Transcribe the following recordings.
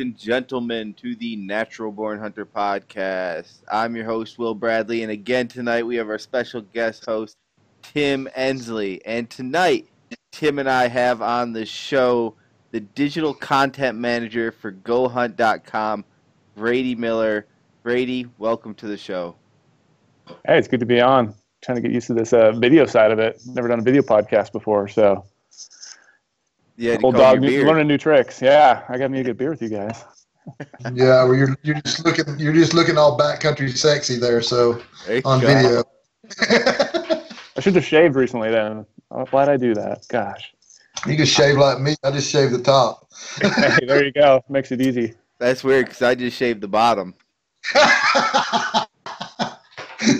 and gentlemen to the Natural Born Hunter podcast. I'm your host, Will Bradley, and again tonight we have our special guest host, Tim Ensley. And tonight, Tim and I have on the show the digital content manager for GoHunt.com, Brady Miller. Brady, welcome to the show. Hey, it's good to be on. Trying to get used to this uh, video side of it. Never done a video podcast before, so yeah, old dog new, learning new tricks. Yeah, I got me a good beer with you guys. yeah, well, you're you're just looking you're just looking all backcountry sexy there. So there on go. video. I should have shaved recently. Then oh, I'm glad I do that. Gosh. You just shave like me. I just shave the top. hey, there you go. Makes it easy. That's weird because I just shaved the bottom.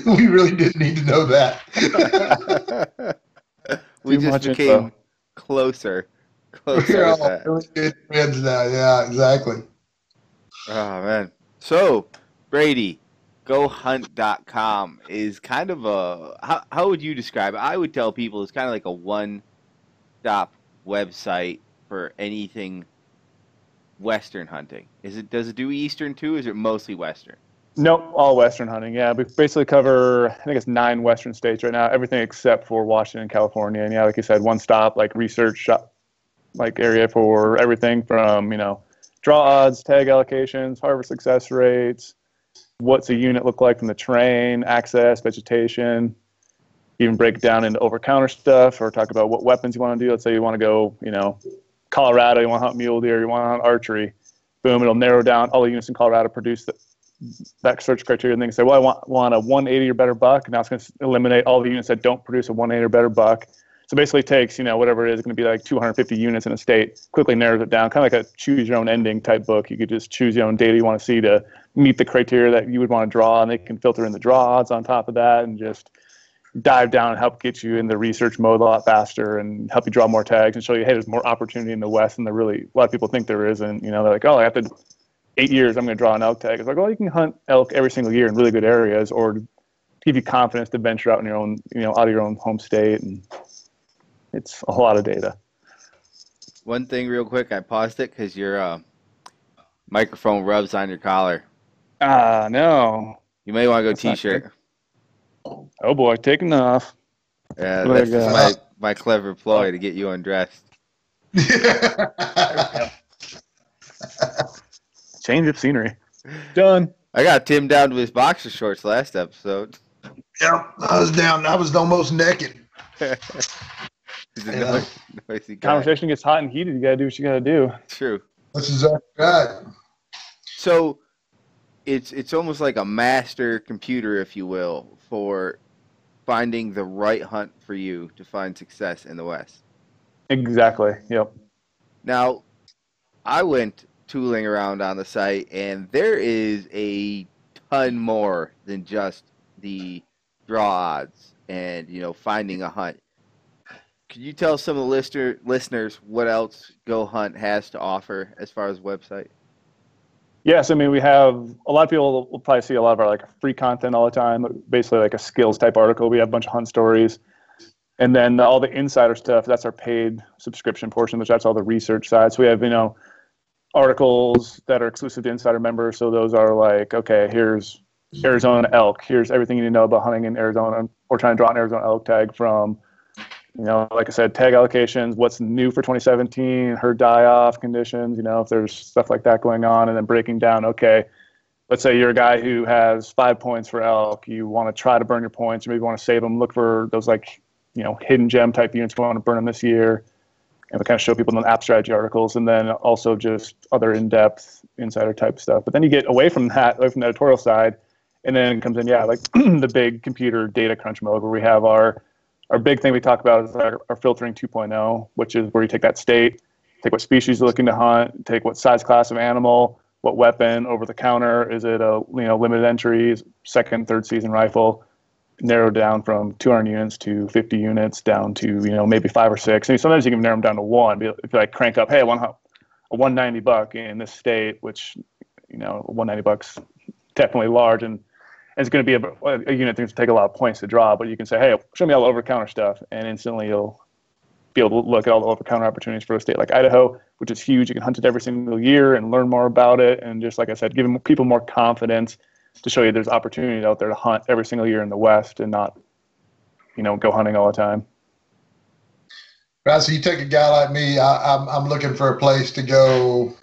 we really didn't need to know that. we Too just became info. closer. We're all really good friends now. Yeah, exactly. Oh man. So Brady, GoHunt.com is kind of a how how would you describe it? I would tell people it's kind of like a one stop website for anything western hunting. Is it does it do eastern too? is it mostly western? Nope, all Western hunting. Yeah, we basically cover I think it's nine Western states right now, everything except for Washington, California. And yeah, like you said, one stop like research shop, like area for everything from you know draw odds, tag allocations, harvest success rates, what's a unit look like from the terrain, access, vegetation, even break down into over counter stuff or talk about what weapons you want to do. Let's say you want to go, you know, Colorado, you want to hunt mule deer, you want to hunt archery. Boom, it'll narrow down all the units in Colorado produce the, that search criteria and then say, well, I want, want a 180 or better buck. Now it's going to eliminate all the units that don't produce a 180 or better buck. So basically takes, you know, whatever it is, going to be like 250 units in a state, quickly narrows it down, kind of like a choose your own ending type book. You could just choose your own data you want to see to meet the criteria that you would want to draw, and they can filter in the draw odds on top of that and just dive down and help get you in the research mode a lot faster and help you draw more tags and show you, hey, there's more opportunity in the West than there really a lot of people think there is. And, you know, they're like, oh, I have to eight years, I'm going to draw an elk tag. It's like, well, you can hunt elk every single year in really good areas or give you confidence to venture out in your own, you know, out of your own home state. And it's a lot of data. One thing, real quick, I paused it because your uh, microphone rubs on your collar. Ah, uh, no. You may want to go That's t-shirt. Oh boy, taking off. Yeah, that's just my my clever ploy to get you undressed. Change of scenery. Done. I got Tim down to his boxer shorts last episode. Yeah, I was down. I was almost naked. yeah. Conversation gets hot and heated. You gotta do what you gotta do. True. That's exactly right. So, it's it's almost like a master computer, if you will, for finding the right hunt for you to find success in the West. Exactly. Yep. Now, I went tooling around on the site, and there is a ton more than just the draw odds and you know finding a hunt. Can you tell some of the listener, listeners what else Go Hunt has to offer as far as website? Yes, I mean we have a lot of people will probably see a lot of our like free content all the time, basically like a skills type article. We have a bunch of hunt stories, and then all the insider stuff. That's our paid subscription portion, which that's all the research side. So we have you know articles that are exclusive to insider members. So those are like, okay, here's Arizona elk. Here's everything you need to know about hunting in Arizona. We're trying to draw an Arizona elk tag from, you know, like I said, tag allocations, what's new for 2017, herd die off conditions, you know, if there's stuff like that going on, and then breaking down, okay, let's say you're a guy who has five points for elk. You want to try to burn your points, or maybe want to save them. Look for those like, you know, hidden gem type units. Want to burn them this year and we kind of show people in the app strategy articles and then also just other in-depth insider type stuff but then you get away from that away from the editorial side and then comes in yeah like the big computer data crunch mode where we have our our big thing we talk about is our, our filtering 2.0 which is where you take that state take what species you're looking to hunt take what size class of animal what weapon over the counter is it a you know limited entries second third season rifle narrowed down from 200 units to 50 units down to you know maybe five or six. I mean, sometimes you can narrow them down to one. If you like crank up, hey, I want a 190 buck in this state, which you know 190 bucks definitely large and it's going to be a, a unit that's going to take a lot of points to draw. But you can say, hey, show me all over counter stuff, and instantly you'll be able to look at all the over counter opportunities for a state like Idaho, which is huge. You can hunt it every single year and learn more about it. And just like I said, giving people more confidence to show you there's opportunities out there to hunt every single year in the West and not, you know, go hunting all the time. Right. So you take a guy like me, I, I'm, I'm looking for a place to go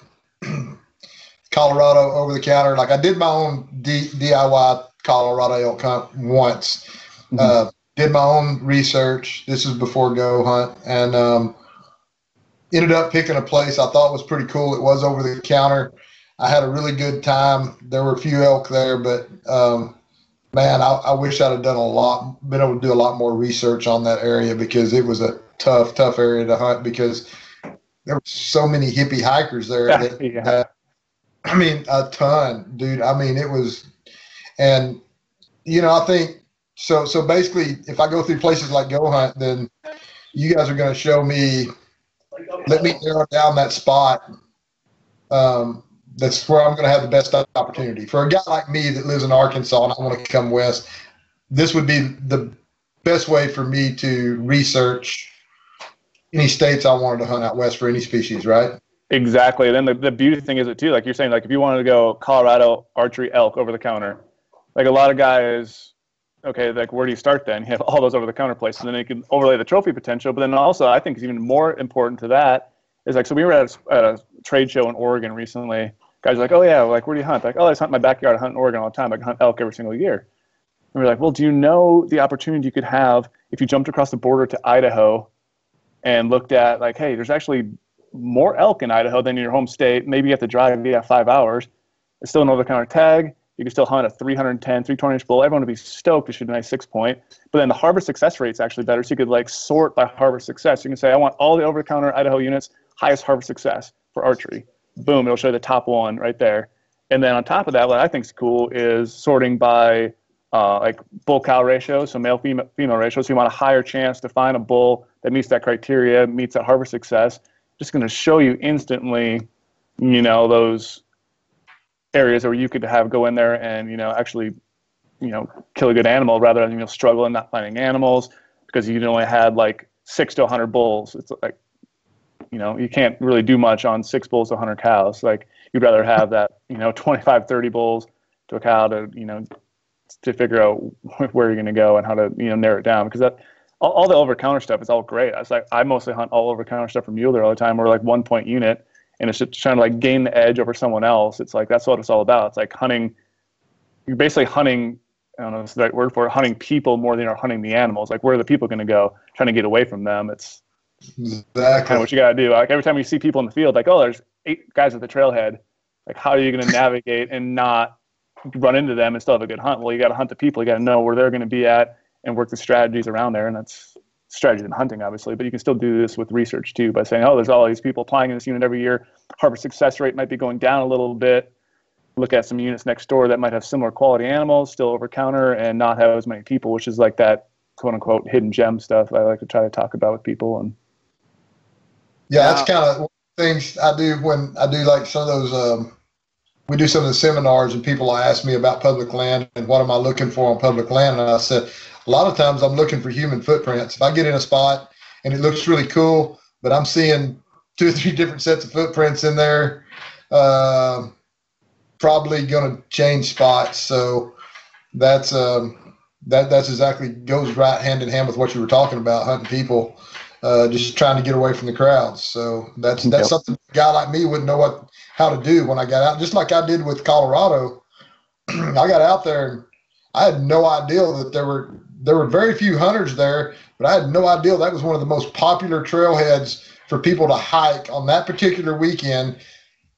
Colorado over the counter. Like I did my own D, DIY Colorado elk hunt once. Mm-hmm. Uh, did my own research. This is before go hunt and um, ended up picking a place I thought was pretty cool. It was over the counter. I had a really good time. There were a few elk there, but um, man, I, I, wish I'd have done a lot, been able to do a lot more research on that area because it was a tough, tough area to hunt because there were so many hippie hikers there. That, yeah. that, I mean, a ton, dude. I mean, it was, and you know, I think so. So basically, if I go through places like Go Hunt, then you guys are going to show me, let me narrow down that spot. Um, that's where I'm going to have the best opportunity. For a guy like me that lives in Arkansas and I want to come west, this would be the best way for me to research any states I wanted to hunt out west for any species, right? Exactly. And then the, the beauty thing is it too, like you're saying, like if you wanted to go Colorado archery elk over the counter, like a lot of guys, okay, like where do you start then? You have all those over the counter places, and then you can overlay the trophy potential. But then also, I think is even more important to that is like so we were at a, at a trade show in Oregon recently, guys are like, oh yeah, like where do you hunt? Like, oh, I just hunt my backyard. I hunt in Oregon all the time. I hunt elk every single year. And we're like, well, do you know the opportunity you could have if you jumped across the border to Idaho and looked at like, hey, there's actually more elk in Idaho than in your home state. Maybe you have to drive yeah five hours. It's still an over-the-counter tag. You can still hunt a 310, 320 inch bull. Everyone would be stoked to shoot a nice six point. But then the harvest success rate is actually better. So you could like sort by harvest success. You can say, I want all the over-the-counter Idaho units, highest harvest success for archery boom, it'll show the top one right there. And then on top of that, what I think is cool is sorting by uh, like bull cow ratio, so male female, female ratio. So you want a higher chance to find a bull that meets that criteria, meets that harvest success. Just going to show you instantly, you know, those areas where you could have go in there and you know actually, you know, kill a good animal rather than you know struggle and not finding animals because you only had like six to 100 bulls. It's like you know, you can't really do much on six bulls to 100 cows. Like you'd rather have that, you know, 25, 30 bulls to a cow to, you know, to figure out where you're going to go and how to, you know, narrow it down because that all, all the over counter stuff is all great. I was like, I mostly hunt all over counter stuff from mule deer all the time. We're like one point unit and it's just trying to like gain the edge over someone else. It's like, that's what it's all about. It's like hunting, you're basically hunting I don't know if the right word for it, hunting people more than you're hunting the animals. Like where are the people going to go? Trying to get away from them. It's Exactly. Kind of what you got to do. Like every time you see people in the field, like, oh, there's eight guys at the trailhead. Like, how are you going to navigate and not run into them and still have a good hunt? Well, you got to hunt the people. You got to know where they're going to be at and work the strategies around there. And that's strategy in hunting, obviously. But you can still do this with research too by saying, oh, there's all these people applying in this unit every year. Harvest success rate might be going down a little bit. Look at some units next door that might have similar quality animals, still over counter, and not have as many people, which is like that quote unquote hidden gem stuff I like to try to talk about with people and yeah, that's kind of things I do when I do like some of those. Um, we do some of the seminars, and people ask me about public land and what am I looking for on public land, and I said a lot of times I'm looking for human footprints. If I get in a spot and it looks really cool, but I'm seeing two or three different sets of footprints in there, uh, probably going to change spots. So that's um, that that's exactly goes right hand in hand with what you were talking about hunting people uh, just trying to get away from the crowds. So that's that's yep. something a guy like me wouldn't know what how to do when I got out. Just like I did with Colorado, I got out there and I had no idea that there were there were very few hunters there, but I had no idea that was one of the most popular trailheads for people to hike on that particular weekend,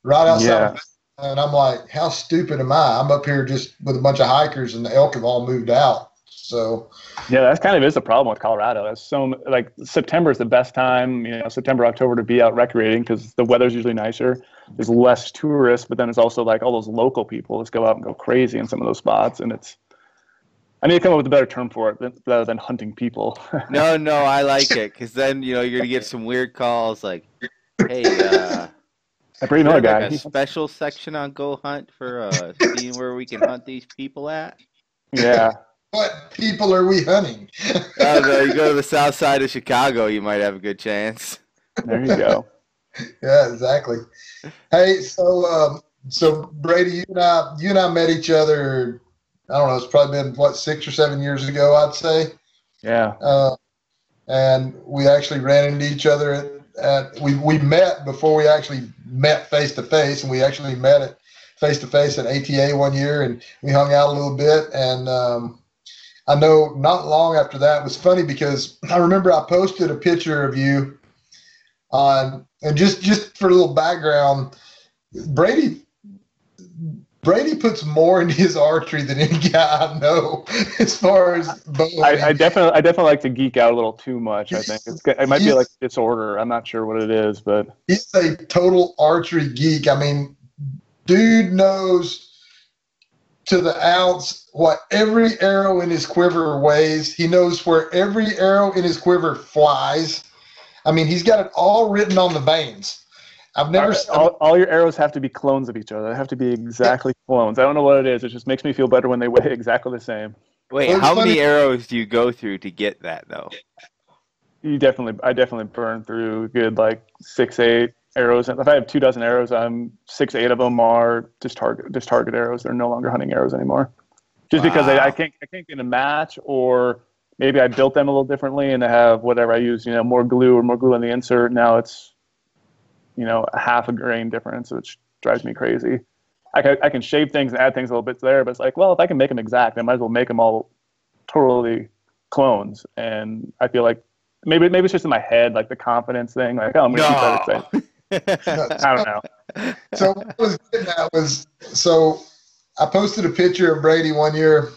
right outside. Yeah. And I'm like, how stupid am I? I'm up here just with a bunch of hikers, and the elk have all moved out. So yeah, that's kind of is a problem with Colorado. That's so like September is the best time, you know, September October to be out recreating because the weather's usually nicer. There's less tourists, but then it's also like all those local people just go out and go crazy in some of those spots, and it's. I need to come up with a better term for it rather than hunting people. no, no, I like it because then you know you're gonna get some weird calls like, "Hey, uh, I bring another guy." Like a special section on Go Hunt for uh, seeing where we can hunt these people at. Yeah, what people are we hunting? I don't. You go to the south side of Chicago, you might have a good chance. There you go. yeah, exactly. Hey, so um, so Brady, you and I, you and I met each other. I don't know. It's probably been what six or seven years ago, I'd say. Yeah. Uh, and we actually ran into each other at, at we we met before we actually met face to face, and we actually met at face to face at ATA one year, and we hung out a little bit. And um, I know not long after that it was funny because I remember I posted a picture of you on, and just just for a little background, Brady. Brady puts more into his archery than any guy I know, as far as bow. I, I definitely, I definitely like to geek out a little too much. I think it's, it might be like disorder. I'm not sure what it is, but he's a total archery geek. I mean, dude knows to the ounce what every arrow in his quiver weighs. He knows where every arrow in his quiver flies. I mean, he's got it all written on the vanes. I've never all, all, all, your arrows have to be clones of each other. They have to be exactly yeah. clones. I don't know what it is. It just makes me feel better when they weigh exactly the same. Wait, how funny. many arrows do you go through to get that though? You definitely, I definitely burn through good like six, eight arrows. If I have two dozen arrows, I'm six, eight of them are just target, just target arrows. They're no longer hunting arrows anymore. Just wow. because I, I can't, I can't get a match or maybe I built them a little differently and I have whatever I use, you know, more glue or more glue in the insert. Now it's you know, a half a grain difference, which drives me crazy. I can, I can shave things and add things a little bit there, but it's like, well, if I can make them exact, I might as well make them all totally clones. And I feel like maybe maybe it's just in my head, like the confidence thing, like, oh, I'm going to no. better I don't know. So what was getting at was so I posted a picture of Brady one year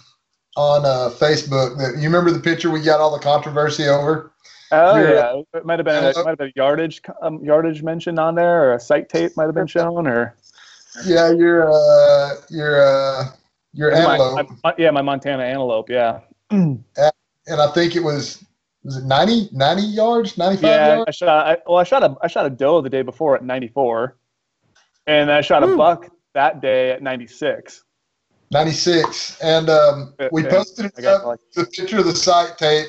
on uh, Facebook. That you remember the picture we got all the controversy over? Oh yeah, it might have been it might have been a yardage um, yardage mentioned on there, or a sight tape might have been shown, or yeah, your uh, your uh, your antelope. My, my, yeah, my Montana antelope. Yeah. and I think it was was it 90, 90 yards, ninety five yeah, yards. I shot. I, well, I shot a I shot a doe the day before at ninety four, and I shot a buck that day at ninety six. 96 and um, we posted it up, like, the picture of the sight tape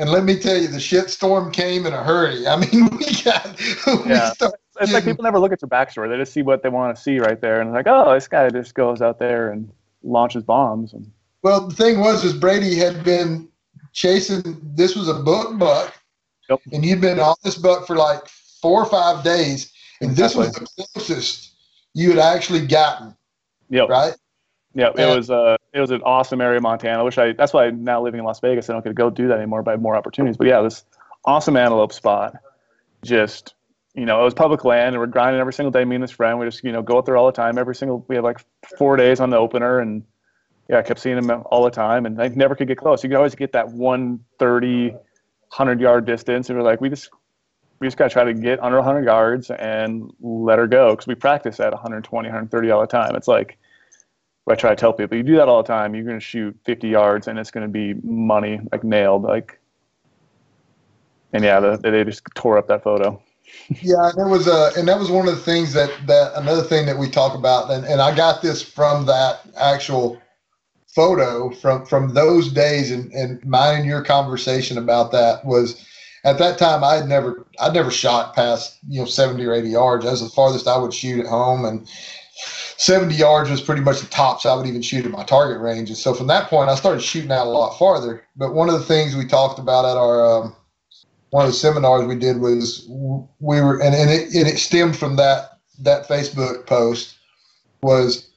and let me tell you, the shit storm came in a hurry. I mean, we got. We yeah. It's like people never look at your backstory. They just see what they want to see right there, and like, oh, this guy just goes out there and launches bombs. And well, the thing was, is Brady had been chasing. This was a book buck, yep. and you'd been on this buck for like four or five days, and exactly. this was the closest you had actually gotten. Yep. Right. Yeah, it was uh, it was an awesome area, Montana. I wish I. That's why I'm now living in Las Vegas. I don't get to go do that anymore. But I have more opportunities. But yeah, this awesome antelope spot. Just you know, it was public land, and we're grinding every single day. Me and this friend, we just you know go out there all the time. Every single we had like four days on the opener, and yeah, I kept seeing him all the time, and I never could get close. You could always get that 130, 100 yard distance, and we're like, we just we just got to try to get under 100 yards and let her go because we practice at 120, 130 all the time. It's like I try to tell people, you do that all the time. You're going to shoot 50 yards, and it's going to be money, like nailed, like. And yeah, the, they just tore up that photo. yeah, and was uh, and that was one of the things that that another thing that we talk about, and, and I got this from that actual photo from from those days, and and mine and your conversation about that was at that time I had never I'd never shot past you know 70 or 80 yards. That was the farthest I would shoot at home, and 70 yards was pretty much the tops I would even shoot at my target range. And so from that point, I started shooting out a lot farther. But one of the things we talked about at our um, one of the seminars we did was we were, and, and, it, and it stemmed from that that Facebook post was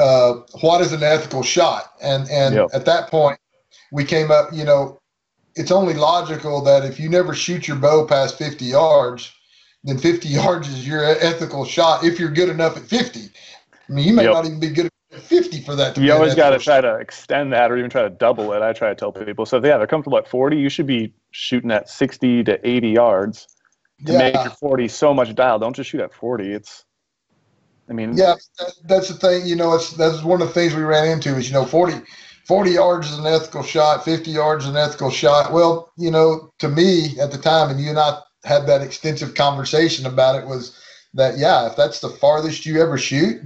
uh, what is an ethical shot? And and yep. at that point, we came up. You know, it's only logical that if you never shoot your bow past 50 yards, then 50 yards is your ethical shot if you're good enough at 50. I mean, you may yep. not even be good at 50 for that. you always got to try to extend that or even try to double it. I try to tell people. So, yeah, they're comfortable at 40. You should be shooting at 60 to 80 yards to yeah. make your 40 so much dial. Don't just shoot at 40. It's, I mean, yeah, that's the thing. You know, it's that's one of the things we ran into is, you know, 40, 40 yards is an ethical shot, 50 yards is an ethical shot. Well, you know, to me at the time, and you and I had that extensive conversation about it, was that, yeah, if that's the farthest you ever shoot,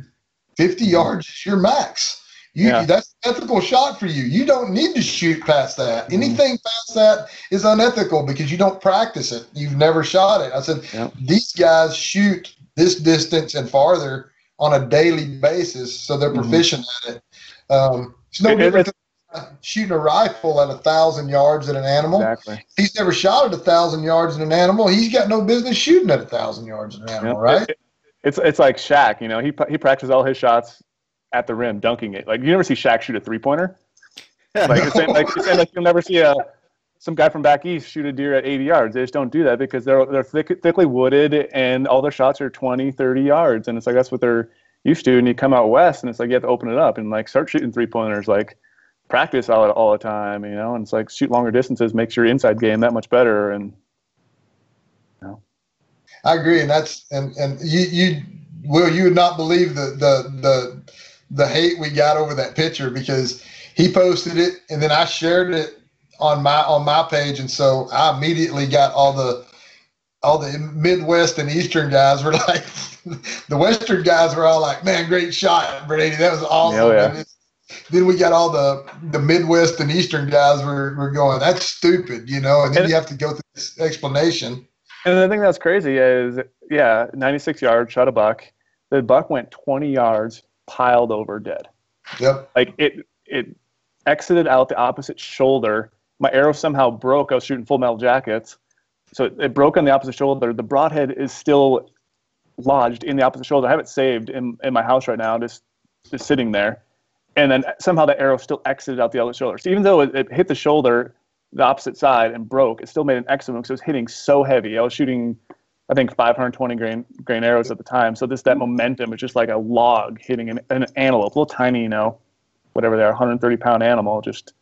50 yards is your max. You, yeah. That's ethical shot for you. You don't need to shoot past that. Mm-hmm. Anything past that is unethical because you don't practice it. You've never shot it. I said, yeah. these guys shoot this distance and farther on a daily basis, so they're mm-hmm. proficient mm-hmm. at it. Um, it's no different shooting a rifle at a thousand yards at an animal. Exactly. He's never shot at a thousand yards at an animal. He's got no business shooting at a thousand yards at an animal, right? It, it's it's like Shaq. You know, he he practices all his shots at the rim, dunking it. Like you never see Shaq shoot a three pointer. Like, it's saying, like, like you'll never see a some guy from back east shoot a deer at 80 yards. They just don't do that because they're they're thick, thickly wooded and all their shots are 20, 30 yards, and it's like that's what they're used to. And you come out west, and it's like you have to open it up and like start shooting three pointers. Like practice all all the time, you know. And it's like shoot longer distances makes your inside game that much better. And you know. I agree, and that's and and you you will you would not believe the the the the hate we got over that picture because he posted it and then I shared it on my on my page, and so I immediately got all the all the Midwest and Eastern guys were like, the Western guys were all like, "Man, great shot, Brady! That was oh, awesome." Oh, yeah. Then we got all the the Midwest and Eastern guys were, were going, "That's stupid," you know. And then and, you have to go through this explanation. And the thing that's crazy is, yeah, 96 yards, shot a buck. The buck went 20 yards, piled over dead. Yep. Like it, it exited out the opposite shoulder my arrow somehow broke. I was shooting full metal jackets. So it, it broke on the opposite shoulder. The broadhead is still lodged in the opposite shoulder. I have it saved in, in my house right now, just, just sitting there. And then somehow the arrow still exited out the other shoulder. So even though it, it hit the shoulder, the opposite side, and broke, it still made an exit because it was hitting so heavy. I was shooting, I think, 520 grain grain arrows at the time. So this that momentum is just like a log hitting an, an antelope, a little tiny, you know, whatever they are, 130 pound animal, just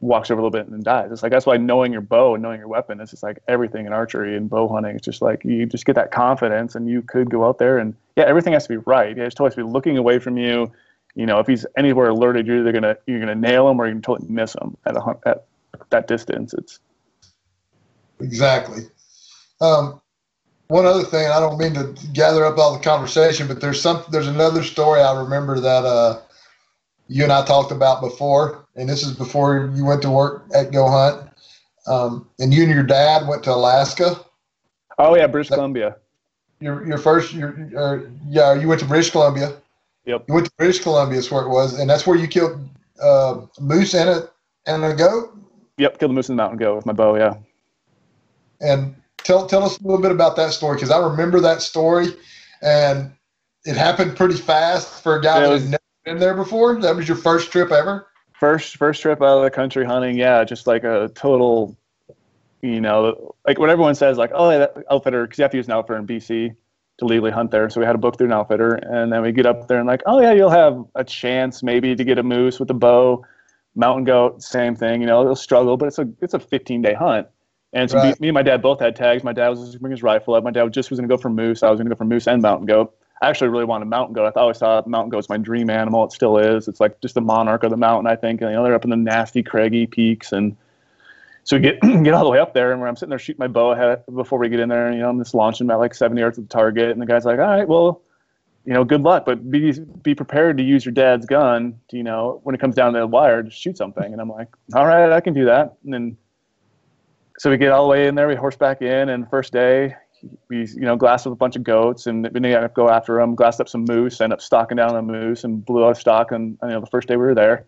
walks over a little bit and dies. It's like that's why knowing your bow and knowing your weapon is just like everything in archery and bow hunting. It's just like you just get that confidence and you could go out there and yeah, everything has to be right. Yeah, it's to be looking away from you. You know, if he's anywhere alerted, you're either gonna you're gonna nail him or you're gonna totally miss him at a at that distance. It's exactly. Um, one other thing, I don't mean to gather up all the conversation, but there's some there's another story I remember that uh, you and I talked about before, and this is before you went to work at Go Hunt. Um, and you and your dad went to Alaska. Oh yeah, British that, Columbia. Your your first your, uh, yeah, you went to British Columbia. Yep. You went to British Columbia, is where it was, and that's where you killed uh, moose and a and a goat. Yep, killed a moose in the mountain goat with my bow. Yeah. And tell tell us a little bit about that story because I remember that story, and it happened pretty fast for a guy yeah, that had never been there before? That was your first trip ever? First first trip out of the country hunting, yeah, just like a total you know, like what everyone says like, oh, that outfitter, because you have to use an outfitter in BC to legally hunt there. So we had to book through an outfitter, and then we get up there and like, oh yeah, you'll have a chance maybe to get a moose with a bow, mountain goat, same thing. You know, it'll struggle, but it's a it's a 15 day hunt. And so right. me and my dad both had tags. My dad was just bring his rifle up. My dad just was going to go for moose. I was going to go for moose and mountain goat. I actually really wanted mountain goat. I always thought mountain goat's my dream animal. It still is. It's like just the monarch of the mountain. I think. And, you know, they're up in the nasty, craggy peaks, and so we get get all the way up there, and I'm sitting there shooting my bow ahead before we get in there, and you know, I'm just launching about like 70 yards at the target, and the guy's like, "All right, well, you know, good luck, but be be prepared to use your dad's gun. To, you know, when it comes down to the wire, to shoot something." And I'm like, "All right, I can do that." And then so we get all the way in there, we horseback in, and first day, we you know glassed up a bunch of goats and we ended up go after them glassed up some moose ended up stalking down a moose and blew out stock and you know the first day we were there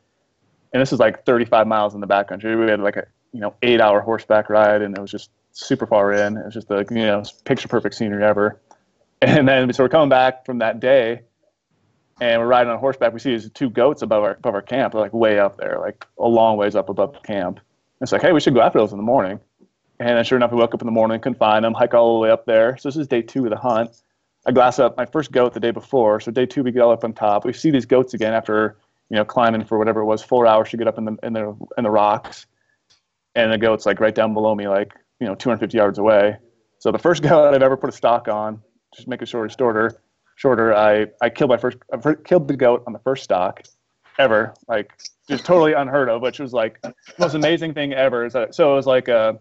and this is like 35 miles in the backcountry we had like a you know eight hour horseback ride and it was just super far in it was just the you know picture perfect scenery ever and then so we're coming back from that day and we're riding on horseback we see these two goats above our above our camp like way up there like a long ways up above camp And it's like hey we should go after those in the morning and sure enough, we woke up in the morning, couldn't find them, hike all the way up there. So this is day two of the hunt. I glass up my first goat the day before. So day two, we get all up on top. We see these goats again after you know climbing for whatever it was, four hours to get up in the in the in the rocks, and the goat's like right down below me, like you know 250 yards away. So the first goat I've ever put a stock on, just make it shorter, shorter, shorter. I I killed my first, uh, I killed the goat on the first stock ever, like just totally unheard of, which was like the most amazing thing ever. So it was like a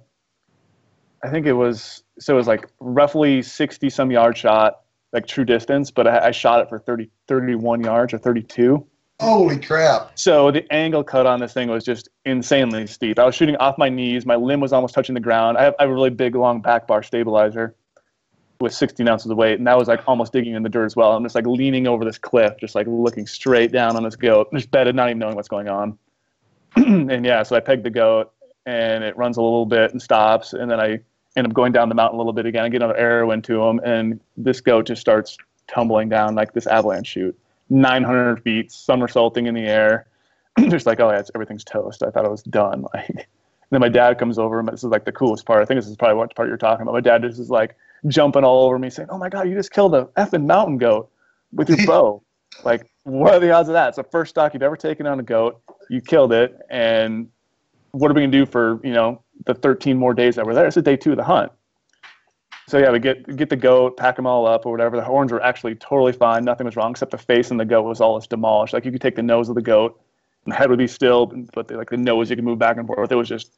I think it was so it was like roughly 60 some yard shot, like true distance, but I, I shot it for 30, 31 yards or 32. Holy crap! So the angle cut on this thing was just insanely steep. I was shooting off my knees. My limb was almost touching the ground. I have, I have a really big, long back bar stabilizer with 16 ounces of weight, and that was like almost digging in the dirt as well. I'm just like leaning over this cliff, just like looking straight down on this goat, just bedded, not even knowing what's going on. and yeah, so I pegged the goat, and it runs a little bit and stops, and then I end up going down the mountain a little bit again. I get another arrow into him, and this goat just starts tumbling down like this avalanche chute, 900 feet, somersaulting in the air. just like, oh yeah, it's, everything's toast. I thought I was done. Like, then my dad comes over, and this is like the coolest part. I think this is probably what part you're talking about. My dad just is like jumping all over me, saying, "Oh my god, you just killed a effing mountain goat with your bow!" like, what are the odds of that? It's the first stock you've ever taken on a goat. You killed it, and what are we gonna do for you know the 13 more days that we're there? It's a day two of the hunt. So yeah, we get get the goat, pack them all up or whatever. The horns were actually totally fine. Nothing was wrong except the face and the goat was all just demolished. Like you could take the nose of the goat, and the head would be still, but the, like the nose you could move back and forth. It was just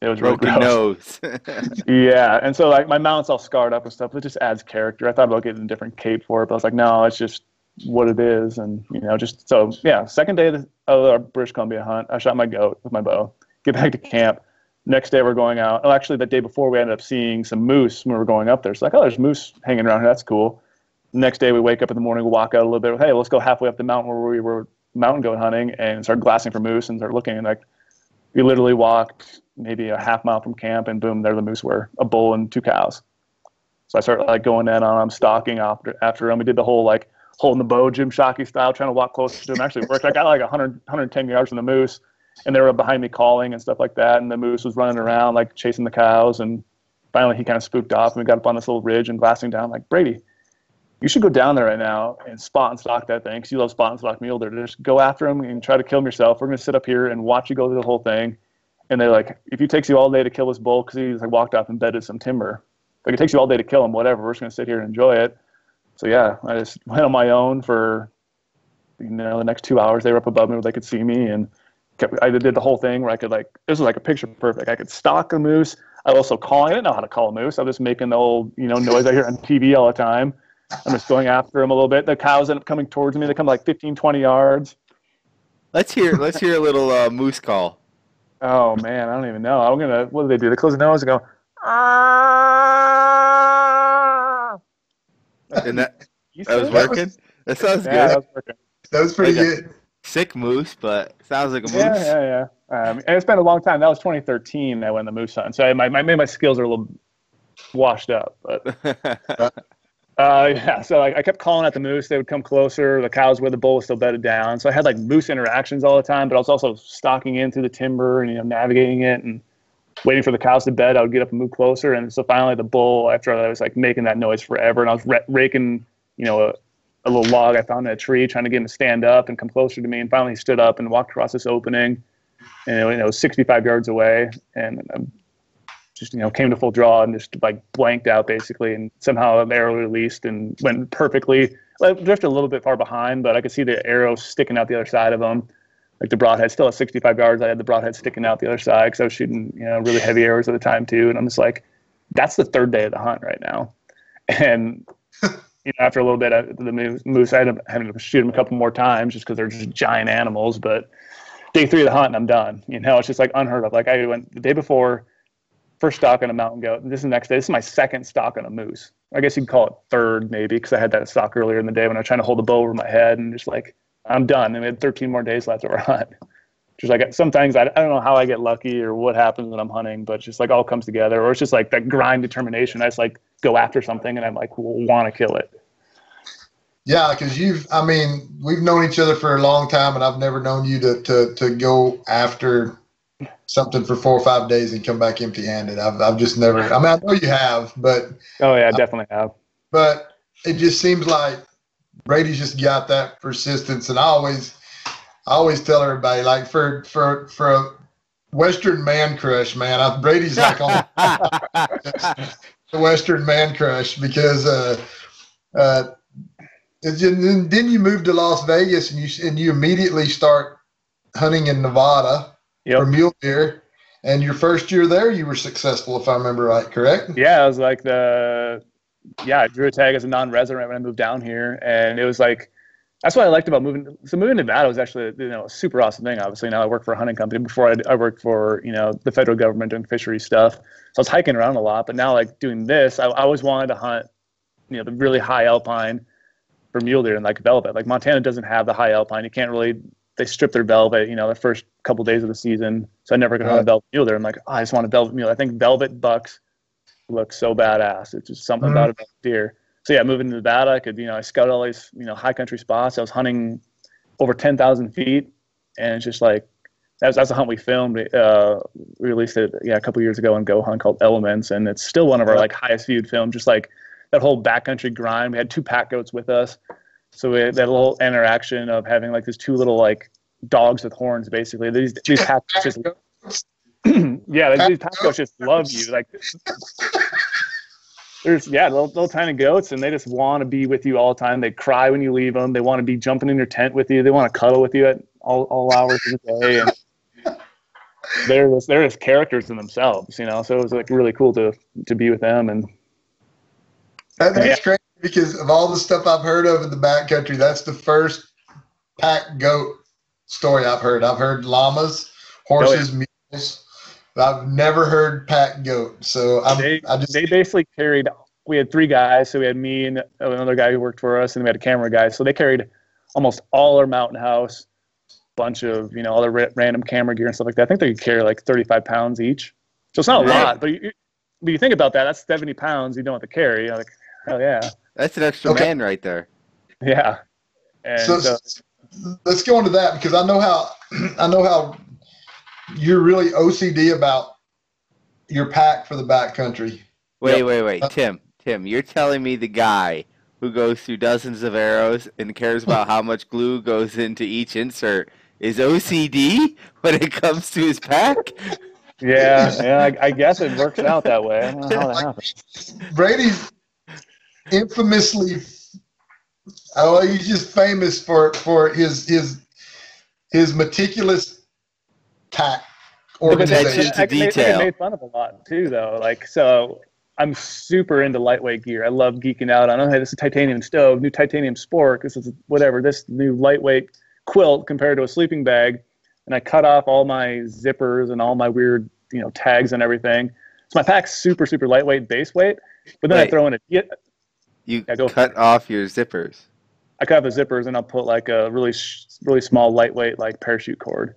it was Broken really nose. yeah, and so like my mount's all scarred up and stuff. It just adds character. I thought about getting a different cape for it, but I was like, no, it's just what it is, and you know, just so yeah. Second day of, the, of our British Columbia hunt, I shot my goat with my bow. Get back to camp. Next day we're going out. Oh, actually, the day before we ended up seeing some moose when we were going up there. It's like, oh, there's moose hanging around here. That's cool. Next day we wake up in the morning, we walk out a little bit. Hey, let's go halfway up the mountain where we were mountain goat hunting and start glassing for moose and start looking. And like, we literally walked maybe a half mile from camp, and boom, there the moose were a bull and two cows. So I started like going in on them, stalking after after them. We did the whole like holding the bow, Jim Shockey style, trying to walk closer to them. Actually worked. I got like 100, 110 yards from the moose and they were behind me calling and stuff like that. And the moose was running around like chasing the cows. And finally, he kind of spooked off, and we got up on this little ridge and glassing down. Like Brady, you should go down there right now and spot and stalk that thing because you love spot and stalk mule deer. Just go after him and try to kill him yourself. We're gonna sit up here and watch you go through the whole thing. And they're like, if it takes you all day to kill this bull because he's like walked off and bedded some timber, like it takes you all day to kill him, whatever. We're just gonna sit here and enjoy it. So yeah, I just went on my own for you know the next two hours. They were up above me where they could see me and kept, I did the whole thing where I could like this was like a picture perfect. I could stalk a moose. I was also calling. I didn't know how to call a moose. I was just making the old you know noise I hear on TV all the time. I'm just going after them a little bit. The cows end up coming towards me. They come like 15, 20 yards. let's hear let's hear a little uh, moose call. Oh man, I don't even know. I'm gonna. What do they do? They close their nose and go. Ah! And that that was working. That sounds Yeah, good. that was working. That was pretty good. Sick moose, but sounds like a moose. Yeah, yeah, yeah. Um, and it's been a long time. That was 2013. I went the moose hunt, so I, my, my maybe my skills are a little washed up. But uh, yeah, so I, I kept calling at the moose. They would come closer. The cows where the bull was still bedded down. So I had like moose interactions all the time. But I was also stalking in through the timber and you know navigating it and waiting for the cows to bed. I would get up and move closer. And so finally, the bull, after I was like making that noise forever, and I was ra- raking, you know, a, a little log I found in a tree, trying to get him to stand up and come closer to me. And finally, he stood up and walked across this opening, and you know, it was 65 yards away. And um, just you know came to full draw and just like blanked out basically, and somehow the arrow released and went perfectly. I drifted a little bit far behind, but I could see the arrow sticking out the other side of him. Like the broadhead, still at 65 yards, I had the broadhead sticking out the other side because I was shooting you know really heavy arrows at the time too. And I'm just like, that's the third day of the hunt right now, and you know after a little bit of the moose, I ended up having to shoot them a couple more times just because they're just giant animals. But day three of the hunt, and I'm done. You know, it's just like unheard of. Like I went the day before first stock on a mountain goat. This is the next day. This is my second stock on a moose. I guess you could call it third, maybe, because I had that stock earlier in the day when I was trying to hold the bow over my head and just like, I'm done. And we had 13 more days left of our hunt. Just like sometimes I, I don't know how I get lucky or what happens when I'm hunting, but just like all comes together. Or it's just like that grind determination. I just like go after something and I'm like, want to kill it. Yeah, because you've, I mean, we've known each other for a long time, and I've never known you to, to, to go after something for four or five days and come back empty handed. I've, I've just never, I mean, I know you have, but, Oh, yeah, I definitely have. but it just seems like Brady's just got that persistence. And I always, I always tell everybody, like, for, for, for a Western man crush, man, I, Brady's like on the Western man crush because, uh, uh, just, then you move to Las Vegas and you and you immediately start hunting in Nevada Yep. for mule deer. And your first year there, you were successful, if I remember right. Correct? Yeah, it was like the yeah, I drew a tag as a non-resident when I moved down here, and it was like that's what I liked about moving. So moving to Nevada was actually you know a super awesome thing. Obviously now I work for a hunting company. Before I, I worked for you know the federal government doing fishery stuff. So I was hiking around a lot. But now like doing this, I, I always wanted to hunt you know the really high alpine for mule deer and like velvet. Like Montana doesn't have the high alpine. You can't really they strip their velvet, you know, the first couple days of the season. So I never could hunt a velvet mule deer. I'm like, oh, I just want a velvet mule. I think velvet bucks look so badass. It's just something mm-hmm. about a deer so yeah, moving to Nevada, I could, you know, I scouted all these, you know, high country spots. I was hunting over 10,000 feet and it's just like, that's, that's a hunt we filmed. Uh, we released it, yeah, a couple years ago on Go Hunt called Elements. And it's still one of our like highest viewed films, just like that whole backcountry grind. We had two pack goats with us. So we had that little interaction of having like these two little like dogs with horns, basically. These, these pack just, yeah, these pack goats just love you. Like, there's yeah little, little tiny goats and they just want to be with you all the time they cry when you leave them they want to be jumping in your tent with you they want to cuddle with you at all, all hours of the day and they're just, they're just characters in themselves you know so it was like really cool to to be with them and that's yeah. crazy because of all the stuff i've heard of in the backcountry that's the first pack goat story i've heard i've heard llamas horses oh, yeah. mules I've never heard pack goat. So I'm, they, I just they basically carried. We had three guys, so we had me and another guy who worked for us, and we had a camera guy. So they carried almost all our mountain house, bunch of you know all the ra- random camera gear and stuff like that. I think they could carry like 35 pounds each. So it's not a lot, but you, but you think about that, that's 70 pounds you don't have to carry. You're like, hell yeah. That's an extra okay. man right there. Yeah. And so, uh, let's go into that because I know how I know how you're really OCD about your pack for the backcountry. Wait, yep. wait, wait, Tim, Tim, you're telling me the guy who goes through dozens of arrows and cares about how much glue goes into each insert is OCD when it comes to his pack? Yeah, yeah, I, I guess it works out that way. I don't know how that happens. Brady's infamously, oh, he's just famous for for his his his meticulous pack organization to detail. I, I made fun of a lot too, though. Like so, I'm super into lightweight gear. I love geeking out on, oh, hey, this is titanium stove, new titanium spork, this is whatever, this new lightweight quilt compared to a sleeping bag. And I cut off all my zippers and all my weird, you know, tags and everything. So my pack's super, super lightweight base weight. But then Wait, I throw in a. Yeah, you yeah, cut off your zippers. I cut off the zippers and I'll put like a really, really small, lightweight, like parachute cord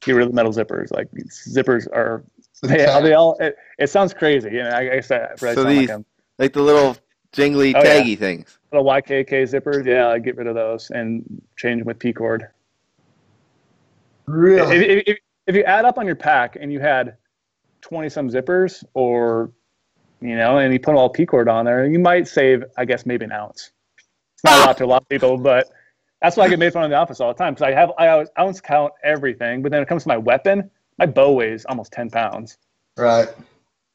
get rid of the metal zippers. Like zippers are they, they all. It, it, sounds crazy, you know. I, I said, so these like, like, the little jingly oh, taggy yeah. things. Little YKK zippers, yeah. I get rid of those and change them with P cord. Really? If, if, if you add up on your pack and you had twenty some zippers, or you know, and you put all P cord on there, and you might save, I guess, maybe an ounce. It's not a lot to a lot of people, but that's why I get made fun of in the office all the time because I have I always ounce count everything, but then it comes to my weapon, my bow weighs almost ten pounds. Right.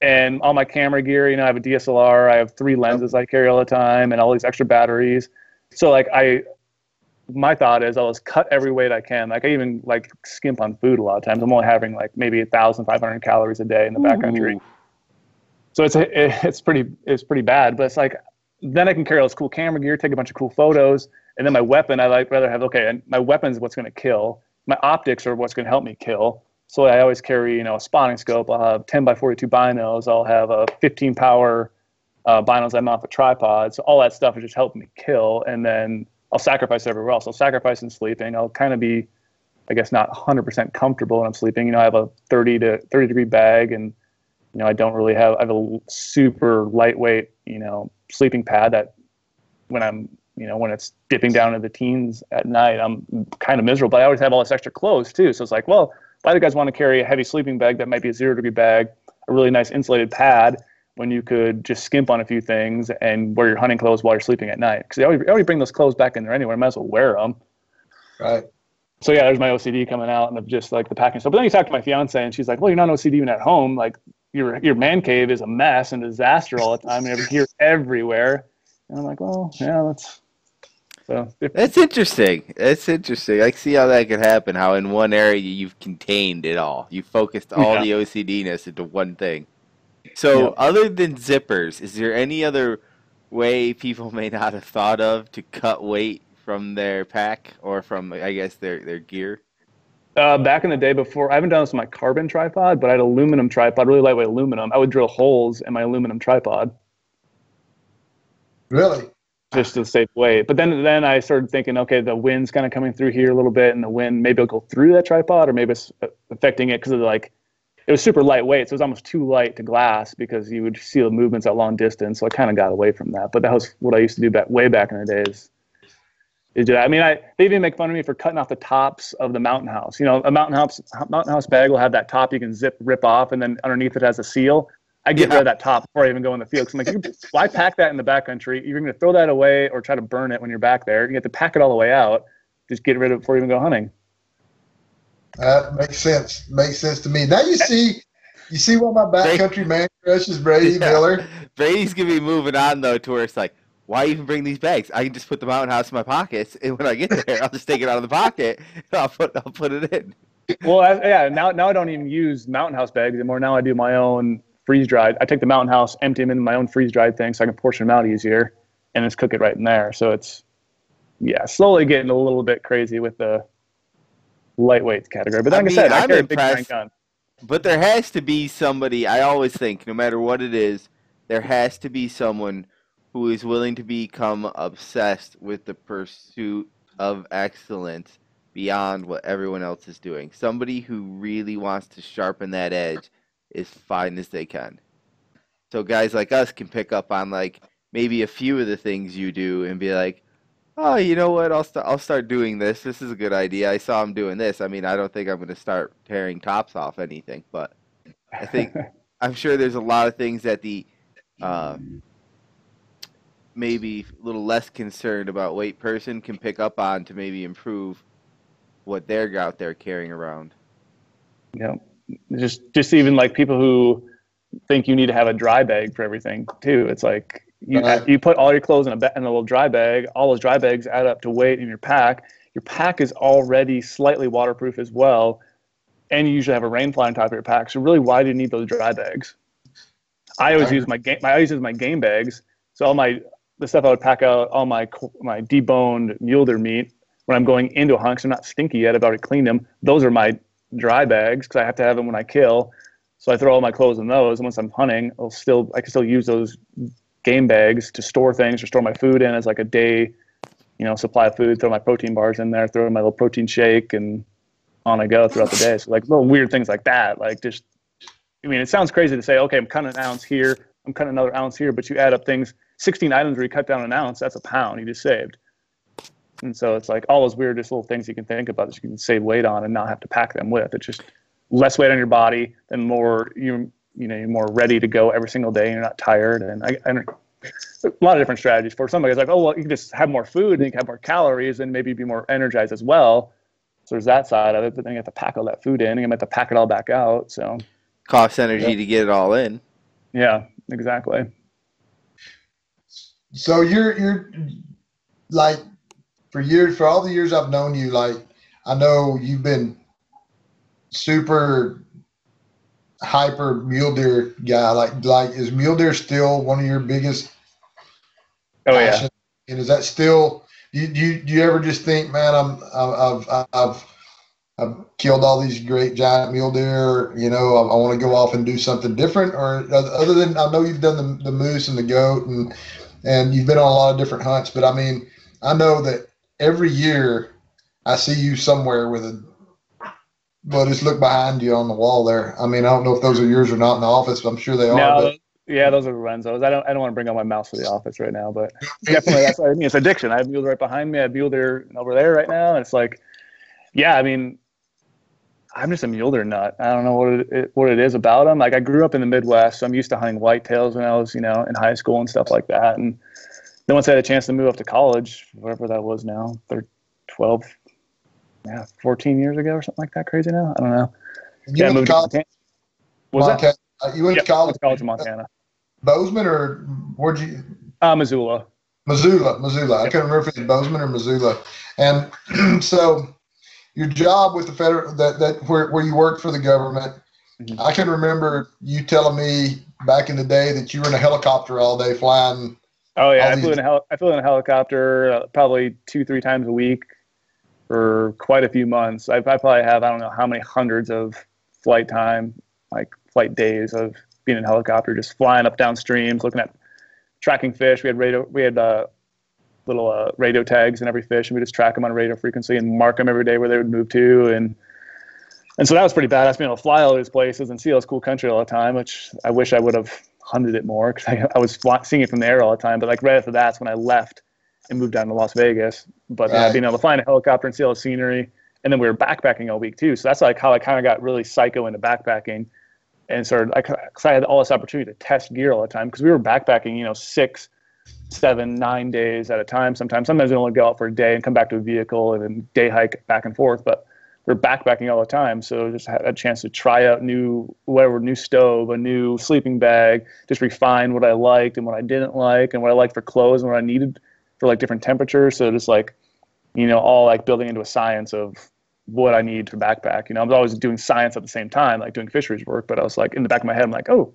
And all my camera gear, you know, I have a DSLR, I have three lenses I carry all the time, and all these extra batteries. So like I, my thought is I'll just cut every weight I can. Like I even like skimp on food a lot of times. I'm only having like maybe a thousand five hundred calories a day in the backcountry. So it's it, it's pretty it's pretty bad, but it's like then I can carry all this cool camera gear, take a bunch of cool photos, and then my weapon, I like rather have okay, and my weapon's what's going to kill. My optics are what's going to help me kill. So I always carry, you know, a spotting scope. I'll have 10 by 42 binos. I'll have a 15 power uh, binos I mount a tripod. So all that stuff is just helping me kill. And then I'll sacrifice everywhere else. I'll sacrifice in sleeping. I'll kind of be, I guess, not 100% comfortable when I'm sleeping. You know, I have a 30 to 30 degree bag, and you know, I don't really have. I have a super lightweight, you know, sleeping pad that when I'm you know, when it's dipping down to the teens at night, I'm kind of miserable. But I always have all this extra clothes too. So it's like, well, why do guys want to carry a heavy sleeping bag that might be a zero degree bag, a really nice insulated pad, when you could just skimp on a few things and wear your hunting clothes while you're sleeping at night? Because they already, already bring those clothes back in there anyway. I might as well wear them. Right. So yeah, there's my OCD coming out and of just like the packing stuff. But then you talk to my fiance and she's like, well, you're not OCD even at home. Like your your man cave is a mess and a disaster all the time and every gear everywhere. And I'm like, well, yeah, that's so that's interesting. That's interesting. I see how that could happen. How in one area you've contained it all. You focused all yeah. the OCDness into one thing. So, yeah. other than zippers, is there any other way people may not have thought of to cut weight from their pack or from I guess their their gear? Uh, back in the day before, I haven't done this with my carbon tripod, but I had aluminum tripod, really lightweight aluminum. I would drill holes in my aluminum tripod. Really? Just to save weight. But then then I started thinking, okay, the wind's kind of coming through here a little bit, and the wind maybe it'll go through that tripod, or maybe it's affecting it because of like it was super lightweight, so it was almost too light to glass because you would see the movements at long distance. So I kind of got away from that. But that was what I used to do back way back in the days. Is do that. I mean, I they even make fun of me for cutting off the tops of the mountain house. You know, a mountain house mountain house bag will have that top you can zip rip off, and then underneath it has a seal. I get rid of that top before I even go in the field. Cause I'm like, why pack that in the backcountry? You're going to throw that away or try to burn it when you're back there. You have to pack it all the way out. Just get rid of it before you even go hunting. That makes sense. Makes sense to me. Now you see, you see what my backcountry man crushes Brady yeah. Miller. Brady's gonna be moving on though to where it's like, why even bring these bags? I can just put the mountain house in my pockets, and when I get there, I'll just take it out of the pocket. I'll put I'll put it in. Well, I, yeah. Now now I don't even use mountain house bags anymore. Now I do my own freeze dried. I take the mountain house, empty them in my own freeze dried thing, so I can portion them out easier, and just cook it right in there. So it's yeah, slowly getting a little bit crazy with the lightweight category. But like I, mean, I said, I I'm carry impressed, a big gun. But there has to be somebody. I always think, no matter what it is, there has to be someone who is willing to become obsessed with the pursuit of excellence beyond what everyone else is doing. Somebody who really wants to sharpen that edge as fine as they can. So guys like us can pick up on like maybe a few of the things you do and be like, oh, you know what? I'll start. I'll start doing this. This is a good idea. I saw him doing this. I mean, I don't think I'm going to start tearing tops off anything, but I think I'm sure there's a lot of things that the uh, maybe a little less concerned about weight person can pick up on to maybe improve what they're out there carrying around. Yeah, just just even like people who think you need to have a dry bag for everything too. It's like you right. you put all your clothes in a, in a little dry bag. All those dry bags add up to weight in your pack. Your pack is already slightly waterproof as well, and you usually have a rain fly on top of your pack. So really, why do you need those dry bags? I always use my game. I always use my game bags. So all my the stuff I would pack out, all my my deboned mule deer meat when I'm going into a hunt. Cause I'm not stinky yet. I've already cleaned them. Those are my dry bags because I have to have them when I kill. So I throw all my clothes in those. And once I'm hunting, I'll still I can still use those game bags to store things or store my food in as like a day, you know, supply of food. Throw my protein bars in there. Throw my little protein shake and on I go throughout the day. So like little weird things like that. Like just, I mean, it sounds crazy to say, okay, I'm cutting an ounce here, I'm cutting another ounce here, but you add up things. 16 items where you cut down an ounce, that's a pound you just saved. And so it's like all those weirdest little things you can think about that you can save weight on and not have to pack them with. It's just less weight on your body and more you you know you're more ready to go every single day and you're not tired. And I, I a lot of different strategies for some guys like oh well you can just have more food and you can have more calories and maybe be more energized as well. So there's that side of it, but then you have to pack all that food in and you have to pack it all back out. So cost energy yeah. to get it all in. Yeah, exactly. So you're you're like for years, for all the years I've known you, like I know you've been super hyper mule deer guy. Like, like is mule deer still one of your biggest? Oh passions? yeah. And is that still? Do you, do you, do you ever just think, man, I'm I've I've I've killed all these great giant mule deer. You know, I, I want to go off and do something different. Or other than I know you've done the, the moose and the goat and and you've been on a lot of different hunts. But I mean, I know that every year I see you somewhere with a well, just look behind you on the wall there. I mean, I don't know if those are yours or not in the office, but I'm sure they no, are. But. Yeah, those are Lorenzo's. I don't I don't want to bring out my mouse for the office right now, but definitely that's I mean. It's addiction. I have mule right behind me. I have mule there over there right now. And it's like, yeah, I mean, I'm just a mule deer nut. I don't know what it, what it is about them. Like I grew up in the Midwest, so I'm used to hunting whitetails when I was, you know, in high school and stuff like that. And then once I had a chance to move up to college, whatever that was now, 12, yeah, 14 years ago or something like that. Crazy now. I don't know. You yeah, moved to college. To was Montana. that? Uh, you went to college. Went to college in Montana. Bozeman or where'd you? Uh, Missoula. Missoula, Missoula. I can't remember if it's Bozeman or Missoula. And so your job with the federal that, that where, where you worked for the government, mm-hmm. I can remember you telling me back in the day that you were in a helicopter all day flying Oh yeah, I flew, in a hel- I flew in a helicopter uh, probably two, three times a week for quite a few months. I, I probably have I don't know how many hundreds of flight time, like flight days of being in a helicopter, just flying up down streams, looking at tracking fish. We had radio, we had uh, little uh, radio tags in every fish, and we just track them on radio frequency and mark them every day where they would move to, and and so that was pretty badass being able to fly all these places and see all this cool country all the time, which I wish I would have hunted it more because I, I, was seeing it from the air all the time. But like right after that's when I left and moved down to Las Vegas. But right. uh, being able to fly in a helicopter and see all the scenery, and then we were backpacking all week too. So that's like how I kind of got really psycho into backpacking, and started. I, cause I had all this opportunity to test gear all the time because we were backpacking, you know, six, seven, nine days at a time. Sometimes, sometimes we only go out for a day and come back to a vehicle and then day hike back and forth. But we're backpacking all the time, so just had a chance to try out new whatever new stove, a new sleeping bag, just refine what I liked and what I didn't like, and what I liked for clothes and what I needed for like different temperatures. So just like, you know, all like building into a science of what I need for backpack. You know, I was always doing science at the same time, like doing fisheries work, but I was like in the back of my head, I'm like, oh,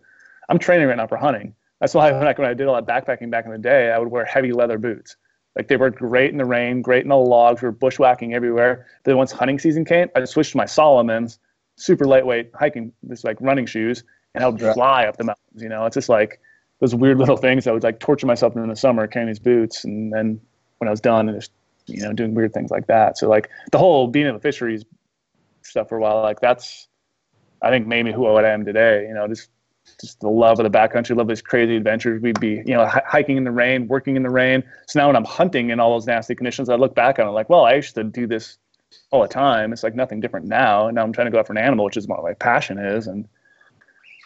I'm training right now for hunting. That's why when I, when I did all that backpacking back in the day, I would wear heavy leather boots like they were great in the rain, great in the logs. We were bushwhacking everywhere. Then once hunting season came, I just switched to my Salomons, super lightweight hiking, just like running shoes, and I would fly up the mountains. You know, it's just like those weird little things. I would like torture myself in the summer carrying these boots, and then when I was done, and just you know doing weird things like that. So like the whole being in the fisheries stuff for a while, like that's I think made me who I am today. You know, just just the love of the backcountry, love these crazy adventures. We'd be, you know, h- hiking in the rain, working in the rain. So now when I'm hunting in all those nasty conditions, I look back on it like, well, I used to do this all the time. It's like nothing different now. And now I'm trying to go after an animal, which is what my passion is. And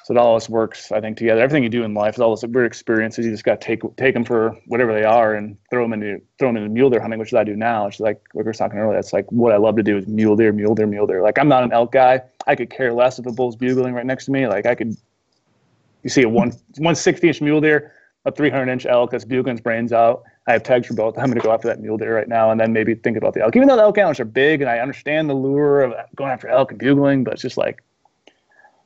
so it all this works, I think, together. Everything you do in life is all this weird experiences. You just got to take take them for whatever they are and throw them into throw them into mule deer hunting, which is I do now. It's like like we were talking earlier. It's like what I love to do is mule deer, mule deer, mule deer. Like I'm not an elk guy. I could care less if a bull's bugling right next to me. Like I could you see a one 160 inch mule deer, a 300 inch elk that's bugling brains out. I have tags for both. I'm going to go after that mule deer right now, and then maybe think about the elk. Even though the elk antlers are big, and I understand the lure of going after elk and bugling, but it's just like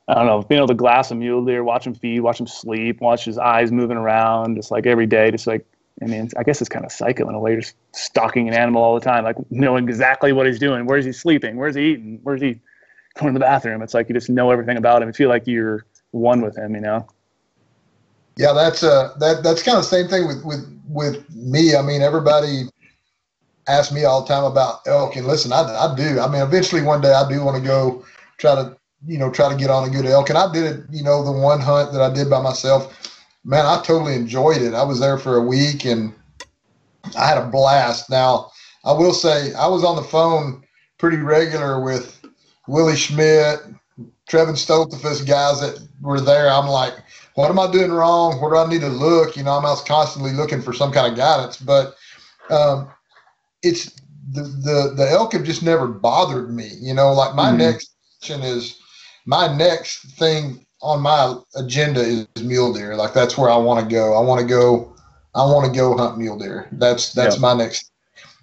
I don't know, being able to glass a mule deer, watch him feed, watch him sleep, watch his eyes moving around, just like every day, just like I mean, I guess it's kind of psycho in a way, just stalking an animal all the time, like knowing exactly what he's doing. Where's he sleeping? Where's he eating? Where's he going to the bathroom? It's like you just know everything about him. You feel like you're one with him, you know? Yeah, that's uh that that's kind of the same thing with with with me. I mean, everybody asks me all the time about elk, and listen, I, I do. I mean, eventually one day I do want to go try to you know try to get on a good elk, and I did it. You know, the one hunt that I did by myself, man, I totally enjoyed it. I was there for a week, and I had a blast. Now, I will say I was on the phone pretty regular with Willie Schmidt, Trevin Stoltzfus guys that were there. I'm like, what am I doing wrong? Where do I need to look? You know, I'm always constantly looking for some kind of guidance, but um, it's the, the, the elk have just never bothered me. You know, like my mm-hmm. next question is my next thing on my agenda is mule deer. Like that's where I want to go. I want to go. I want to go hunt mule deer. That's that's yep. my next.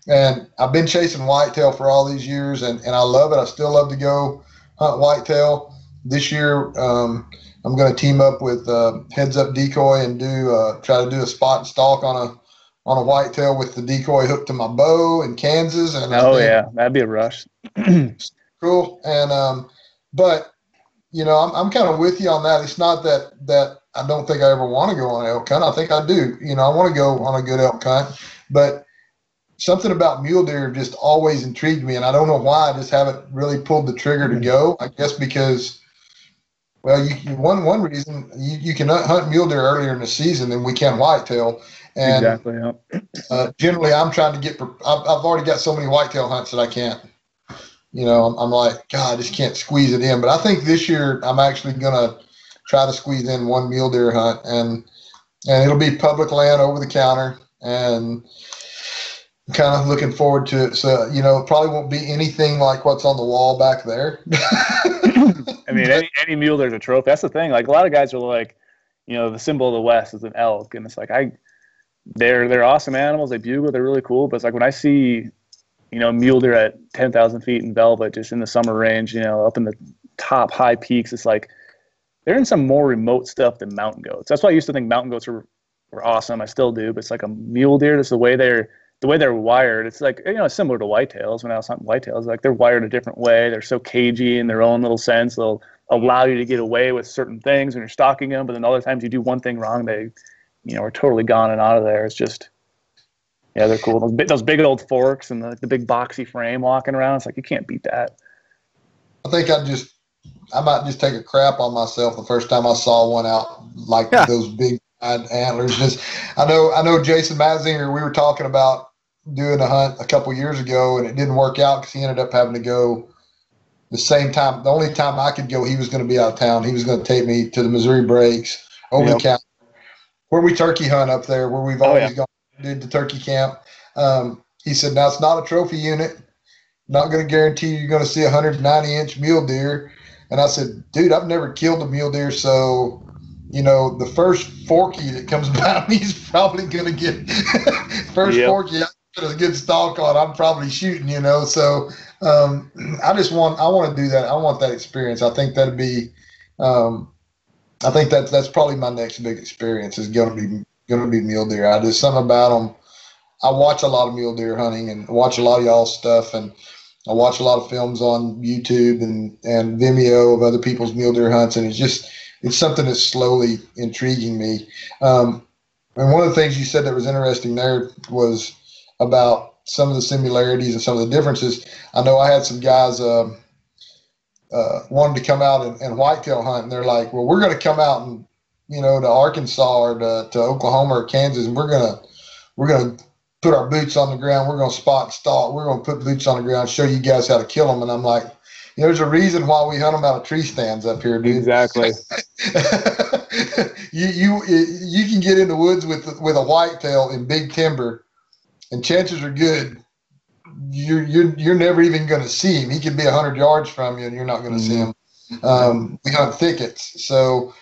And I've been chasing whitetail for all these years, and, and I love it. I still love to go hunt whitetail. This year, um, I'm going to team up with uh, Heads Up Decoy and do uh, try to do a spot and stalk on a on a whitetail with the decoy hooked to my bow in Kansas. And oh yeah, that'd be a rush. cool. And um, but you know, I'm I'm kind of with you on that. It's not that that I don't think I ever want to go on an elk hunt. I think I do. You know, I want to go on a good elk hunt, but something about mule deer just always intrigued me, and I don't know why. I just haven't really pulled the trigger to go. I guess because well, you, one one reason you, you can hunt mule deer earlier in the season than we can whitetail, and exactly, yeah. uh, generally I'm trying to get. I've, I've already got so many whitetail hunts that I can't. You know, I'm, I'm like, God, I just can't squeeze it in. But I think this year I'm actually gonna try to squeeze in one mule deer hunt, and and it'll be public land over the counter, and kind of looking forward to it. So, you know, probably won't be anything like what's on the wall back there. I mean, any, any mule there's a trophy. That's the thing. Like a lot of guys are like, you know, the symbol of the West is an elk, and it's like I, they're they're awesome animals. They bugle. They're really cool. But it's like when I see, you know, mule deer at ten thousand feet in velvet, just in the summer range, you know, up in the top high peaks, it's like they're in some more remote stuff than mountain goats. That's why I used to think mountain goats were were awesome. I still do, but it's like a mule deer. Just the way they're the way they're wired. It's like you know similar to whitetails. When I was hunting whitetails, like they're wired a different way. They're so cagey in their own little sense. They'll allow you to get away with certain things when you're stalking them, but then other times you do one thing wrong, they you know are totally gone and out of there. It's just yeah, they're cool. Those big, those big old forks and the, the big boxy frame walking around. It's like you can't beat that. I think I just I might just take a crap on myself the first time I saw one out like yeah. those big antlers. Just I know I know Jason Matzinger. We were talking about doing a hunt a couple years ago, and it didn't work out because he ended up having to go the same time. The only time I could go, he was going to be out of town. He was going to take me to the Missouri Breaks over yep. the counter where we turkey hunt up there, where we've always oh, yeah. gone did the turkey camp. Um, he said, "Now it's not a trophy unit. Not going to guarantee you're going to see a 190 inch mule deer." And I said, "Dude, I've never killed a mule deer, so." You know, the first forky that comes by me is probably going to get first yep. forky. I get a good stalk on. I'm probably shooting. You know, so um, I just want I want to do that. I want that experience. I think that'd be, um, I think that that's probably my next big experience is going to be going to be mule deer. I just something about them. I watch a lot of mule deer hunting and watch a lot of y'all stuff, and I watch a lot of films on YouTube and and Vimeo of other people's mule deer hunts, and it's just it's something that's slowly intriguing me. Um, and one of the things you said that was interesting there was about some of the similarities and some of the differences. I know I had some guys uh, uh, wanted to come out and, and whitetail hunt, and they're like, "Well, we're going to come out and you know to Arkansas or to, to Oklahoma or Kansas, and we're gonna we're gonna put our boots on the ground. We're gonna spot stalk. We're gonna put boots on the ground, show you guys how to kill them." And I'm like, "There's a reason why we hunt them out of tree stands up here, dude." Exactly. you you you can get in the woods with with a whitetail in big timber and chances are good you're you're you're never even going to see him. He could be hundred yards from you, and you're not going to mm-hmm. see him. Um, we hunt thickets, so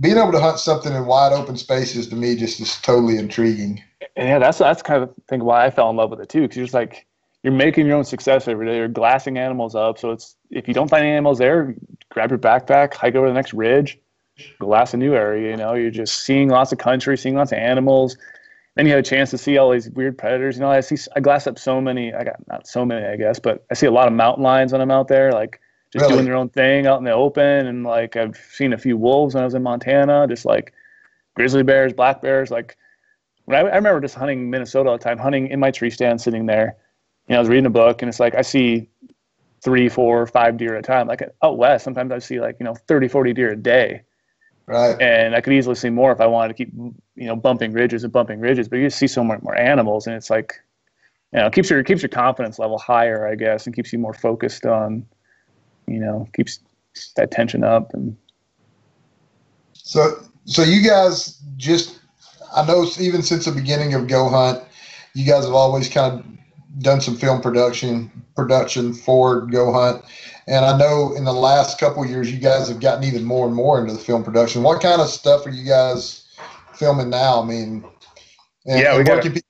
being able to hunt something in wide open spaces to me just is totally intriguing. Yeah, that's that's kind of think why I fell in love with it too, because you're just like you're making your own success every day. You're glassing animals up, so it's if you don't find animals there, grab your backpack, hike over the next ridge, glass a new area. You know, you're just seeing lots of country, seeing lots of animals then you have a chance to see all these weird predators. You know, I see I glass up so many. I got not so many, I guess, but I see a lot of mountain lions when I'm out there, like just really? doing their own thing out in the open. And like I've seen a few wolves when I was in Montana, just like grizzly bears, black bears. Like when I, I remember just hunting Minnesota all the time, hunting in my tree stand, sitting there. You know, I was reading a book, and it's like I see three, four, five deer at a time. Like out west, sometimes I see like you know 30, 40 deer a day. Right. And I could easily see more if I wanted to keep, you know, bumping ridges and bumping ridges. But you see so much more animals, and it's like, you know, keeps your keeps your confidence level higher, I guess, and keeps you more focused on, you know, keeps that tension up. And so, so you guys just, I know even since the beginning of Go Hunt, you guys have always kind of done some film production production for Go Hunt. And I know in the last couple years, you guys have gotten even more and more into the film production. What kind of stuff are you guys filming now? I mean, and, yeah, we got to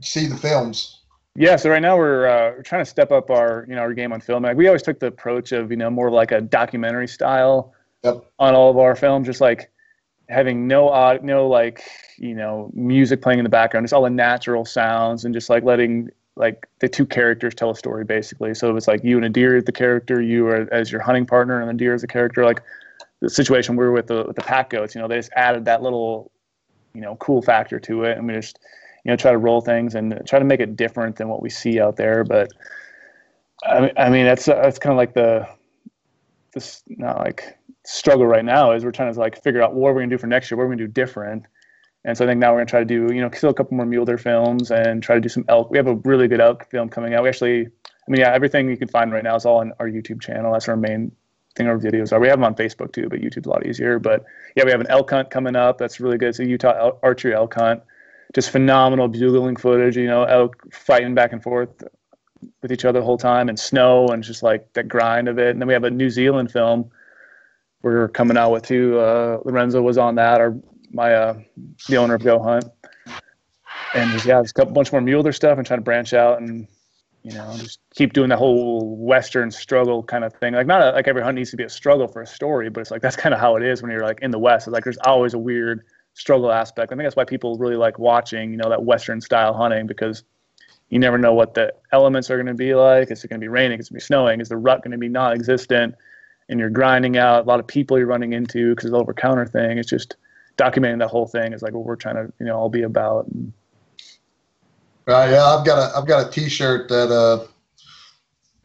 see the films. Yeah, so right now we're, uh, we're trying to step up our you know our game on film. Like we always took the approach of you know more like a documentary style yep. on all of our films, just like having no odd, no like you know music playing in the background, just all the natural sounds, and just like letting like the two characters tell a story basically. So it's like you and a deer as the character, you are as your hunting partner, and the deer as a character. Like the situation we were with the with the pack goats, you know, they just added that little, you know, cool factor to it, and we just you know try to roll things and try to make it different than what we see out there. But I mean, I mean that's that's kind of like the this not like struggle right now is we're trying to like figure out what we're gonna do for next year, what we're gonna do different and so I think now we're gonna try to do, you know, still a couple more mule deer films and try to do some elk. We have a really good elk film coming out. We actually, I mean, yeah, everything you can find right now is all on our YouTube channel. That's our main thing. Our videos are. We have them on Facebook too, but YouTube's a lot easier. But yeah, we have an elk hunt coming up. That's really good. It's a Utah archery elk hunt. Just phenomenal bugling footage. You know, elk fighting back and forth with each other the whole time, and snow, and just like that grind of it. And then we have a New Zealand film we're coming out with too. Uh, Lorenzo was on that. Our my uh, the owner of Go Hunt, and yeah, just a bunch more mule deer stuff and trying to branch out and you know just keep doing the whole western struggle kind of thing. Like not a, like every hunt needs to be a struggle for a story, but it's like that's kind of how it is when you're like in the west. It's like there's always a weird struggle aspect. I think that's why people really like watching, you know, that Western style hunting because you never know what the elements are going to be like. Is it going to be raining? Is it going to be snowing? Is the rut going to be non-existent? And you're grinding out a lot of people you're running into because of the over counter thing. It's just documenting that whole thing is like what we're trying to, you know, all be about. Right. Yeah. I've got a, I've got a t-shirt that, uh,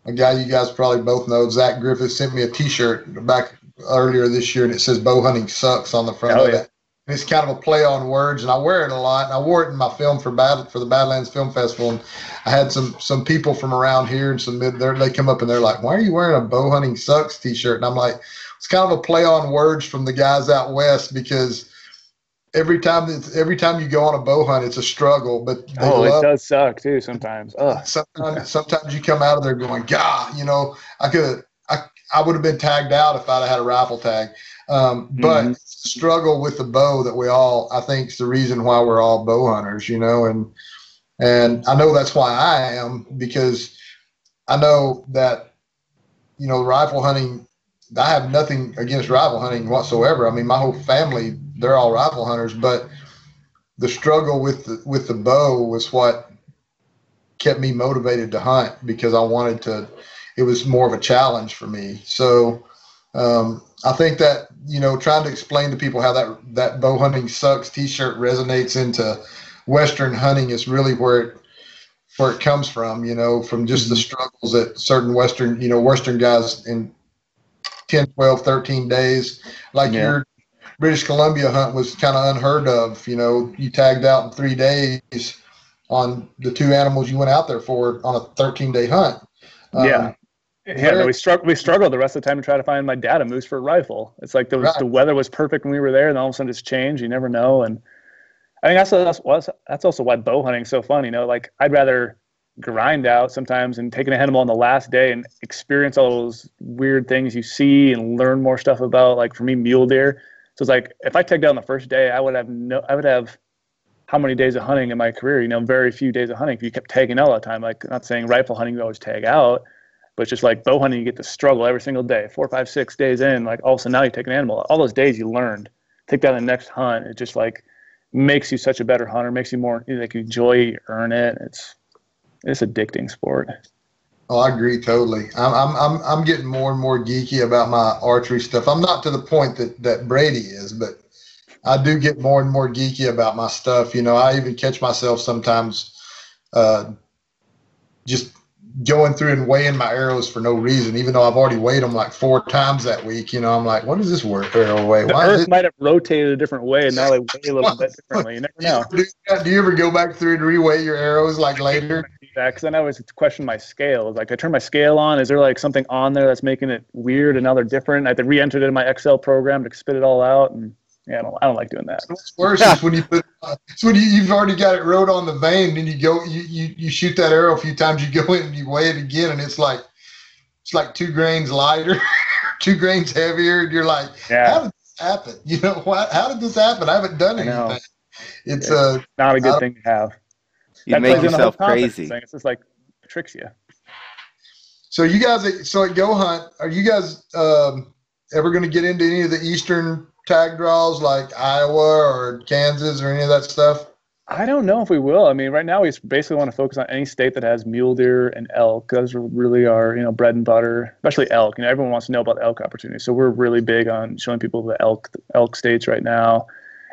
a guy you guys probably both know, Zach Griffith, sent me a T-shirt back earlier this year, and it says "Bow hunting sucks" on the front oh, of yeah. it. And it's kind of a play on words, and I wear it a lot. And I wore it in my film for Bad for the Badlands Film Festival, and I had some some people from around here and some mid there. They come up and they're like, "Why are you wearing a bow hunting sucks T-shirt?" And I'm like, it's kind of a play on words from the guys out west because every time every time you go on a bow hunt, it's a struggle. But oh, love, it does suck too sometimes. Ugh. Sometimes sometimes you come out of there going, God, you know, I could I I would have been tagged out if I'd have had a rifle tag. Um, but mm-hmm. struggle with the bow that we all, I think, is the reason why we're all bow hunters, you know, and and I know that's why I am because I know that, you know, rifle hunting. I have nothing against rifle hunting whatsoever. I mean, my whole family, they're all rifle hunters, but the struggle with the with the bow was what kept me motivated to hunt because I wanted to. It was more of a challenge for me. So um, I think that you know trying to explain to people how that that bow hunting sucks T-shirt resonates into Western hunting is really where it where it comes from. You know, from just the mm-hmm. struggles that certain Western you know Western guys in 10, 12, 13 days, like yeah. your British Columbia hunt was kind of unheard of. You know, you tagged out in three days on the two animals you went out there for on a 13 day hunt. Um, yeah. Yeah, no, we struggled. We struggled the rest of the time to try to find my dad a moose for a rifle. It's like the, right. the weather was perfect when we were there, and all of a sudden it's changed. You never know, and I think that's that's that's also why bow hunting is so fun. You know, like I'd rather grind out sometimes and take an animal on the last day and experience all those weird things you see and learn more stuff about. Like for me, mule deer. So it's like if I tagged down the first day, I would have no, I would have how many days of hunting in my career? You know, very few days of hunting. If you kept tagging out all the time, like not saying rifle hunting, you always tag out but just like bow hunting, you get to struggle every single day, four, five, six days in. Like all of a sudden now you take an animal. All those days you learned. Take down the next hunt. It just like makes you such a better hunter, makes you more like you enjoy earn it. It's it's addicting sport. Oh, I agree totally. I'm I'm I'm I'm getting more and more geeky about my archery stuff. I'm not to the point that that Brady is, but I do get more and more geeky about my stuff. You know, I even catch myself sometimes uh, just going through and weighing my arrows for no reason, even though I've already weighed them like four times that week. You know, I'm like, what does this work arrow weigh? The Why Earth might have rotated a different way, and now they weigh a little bit differently. You never know. Do you ever go back through and reweigh your arrows like later? Yeah, because then I always question my scale. Like I turn my scale on. Is there like something on there that's making it weird and now they're different? I have to re-enter it in my Excel program to spit it all out and yeah, I don't, I don't like doing that. What's worse is when you put, it's when you, you've already got it wrote on the vane, and you go, you, you you shoot that arrow a few times, you go in and you weigh it again, and it's like, it's like two grains lighter, two grains heavier, and you're like, yeah. how did this happen? You know what? How did this happen? I haven't done anything. It's, uh, not a good thing to have. You make yourself crazy. It's just like it tricks you. So you guys, so at Go Hunt, are you guys um, ever going to get into any of the Eastern tag draws like Iowa or Kansas or any of that stuff? I don't know if we will. I mean, right now we basically want to focus on any state that has mule deer and elk. Those really are, you know, bread and butter, especially elk. You know, everyone wants to know about elk opportunities. So we're really big on showing people the elk elk states right now.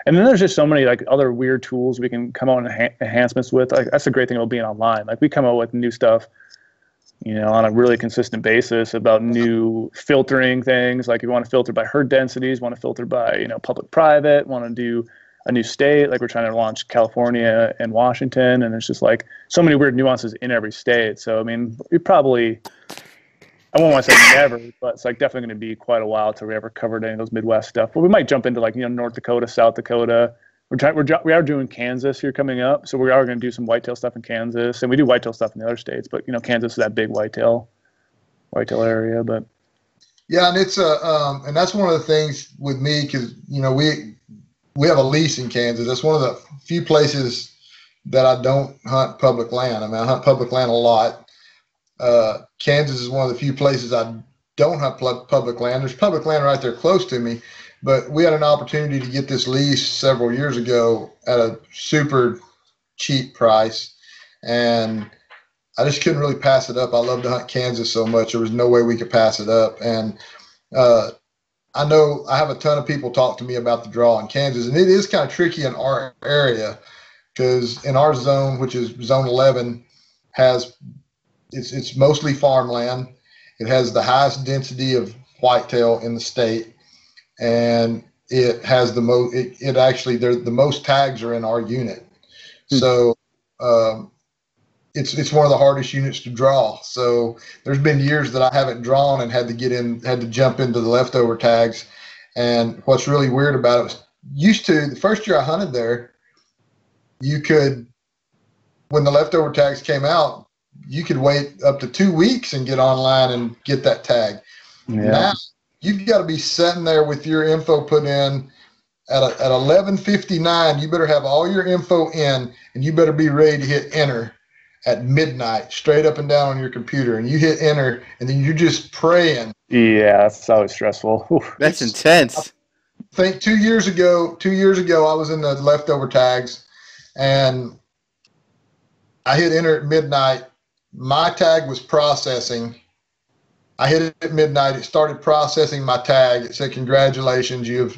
And then there's just so many like other weird tools we can come out and enhancements with. Like that's the great thing about being online. Like we come out with new stuff you know, on a really consistent basis about new filtering things. Like if you want to filter by herd densities, want to filter by, you know, public private, want to do a new state, like we're trying to launch California and Washington. And there's just like so many weird nuances in every state. So, I mean, we probably, I won't want to say never, but it's like definitely going to be quite a while till we ever covered any of those Midwest stuff. But we might jump into like, you know, North Dakota, South Dakota, we're trying we're we are doing Kansas here coming up, so we are going to do some whitetail stuff in Kansas, and we do whitetail stuff in the other states. But you know, Kansas is that big whitetail whitetail area. But yeah, and it's a um, and that's one of the things with me because you know we we have a lease in Kansas. That's one of the few places that I don't hunt public land. I mean, I hunt public land a lot. Uh, Kansas is one of the few places I don't hunt public land. There's public land right there close to me, But we had an opportunity to get this lease several years ago at a super cheap price, and I just couldn't really pass it up. I love to hunt Kansas so much; there was no way we could pass it up. And uh, I know I have a ton of people talk to me about the draw in Kansas, and it is kind of tricky in our area because in our zone, which is Zone 11, has it's it's mostly farmland. It has the highest density of whitetail in the state, and it has the most. It, it actually they the most tags are in our unit, hmm. so um, it's it's one of the hardest units to draw. So there's been years that I haven't drawn and had to get in, had to jump into the leftover tags. And what's really weird about it was used to the first year I hunted there, you could when the leftover tags came out, you could wait up to two weeks and get online and get that tag. Yeah. Now you've got to be sitting there with your info put in at, a, at 11:59. You better have all your info in, and you better be ready to hit enter at midnight, straight up and down on your computer, and you hit enter, and then you're just praying. Yeah, that's always stressful. That's intense. I think two years ago, two years ago, I was in the leftover tags, and I hit enter at midnight. My tag was processing. I hit it at midnight. It started processing my tag. It said, "Congratulations, you've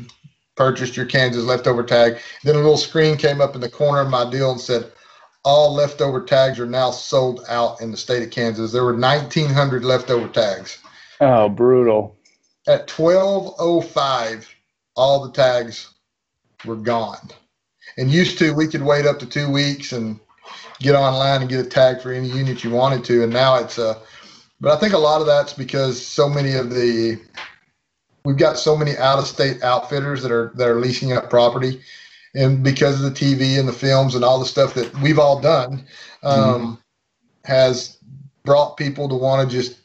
purchased your Kansas leftover tag." Then a little screen came up in the corner of my deal and said, all leftover tags are now sold out in the state of Kansas. There were 1,900 leftover tags. Oh, brutal. At 12:05, all the tags were gone. And used to, we could wait up to two weeks and get online and get a tag for any unit you wanted to. And now it's a, uh, but I think a lot of that's because so many of the, we've got so many out of state outfitters that are that are leasing up property and because of the TV and the films and all the stuff that we've all done, um, mm has brought people to want to just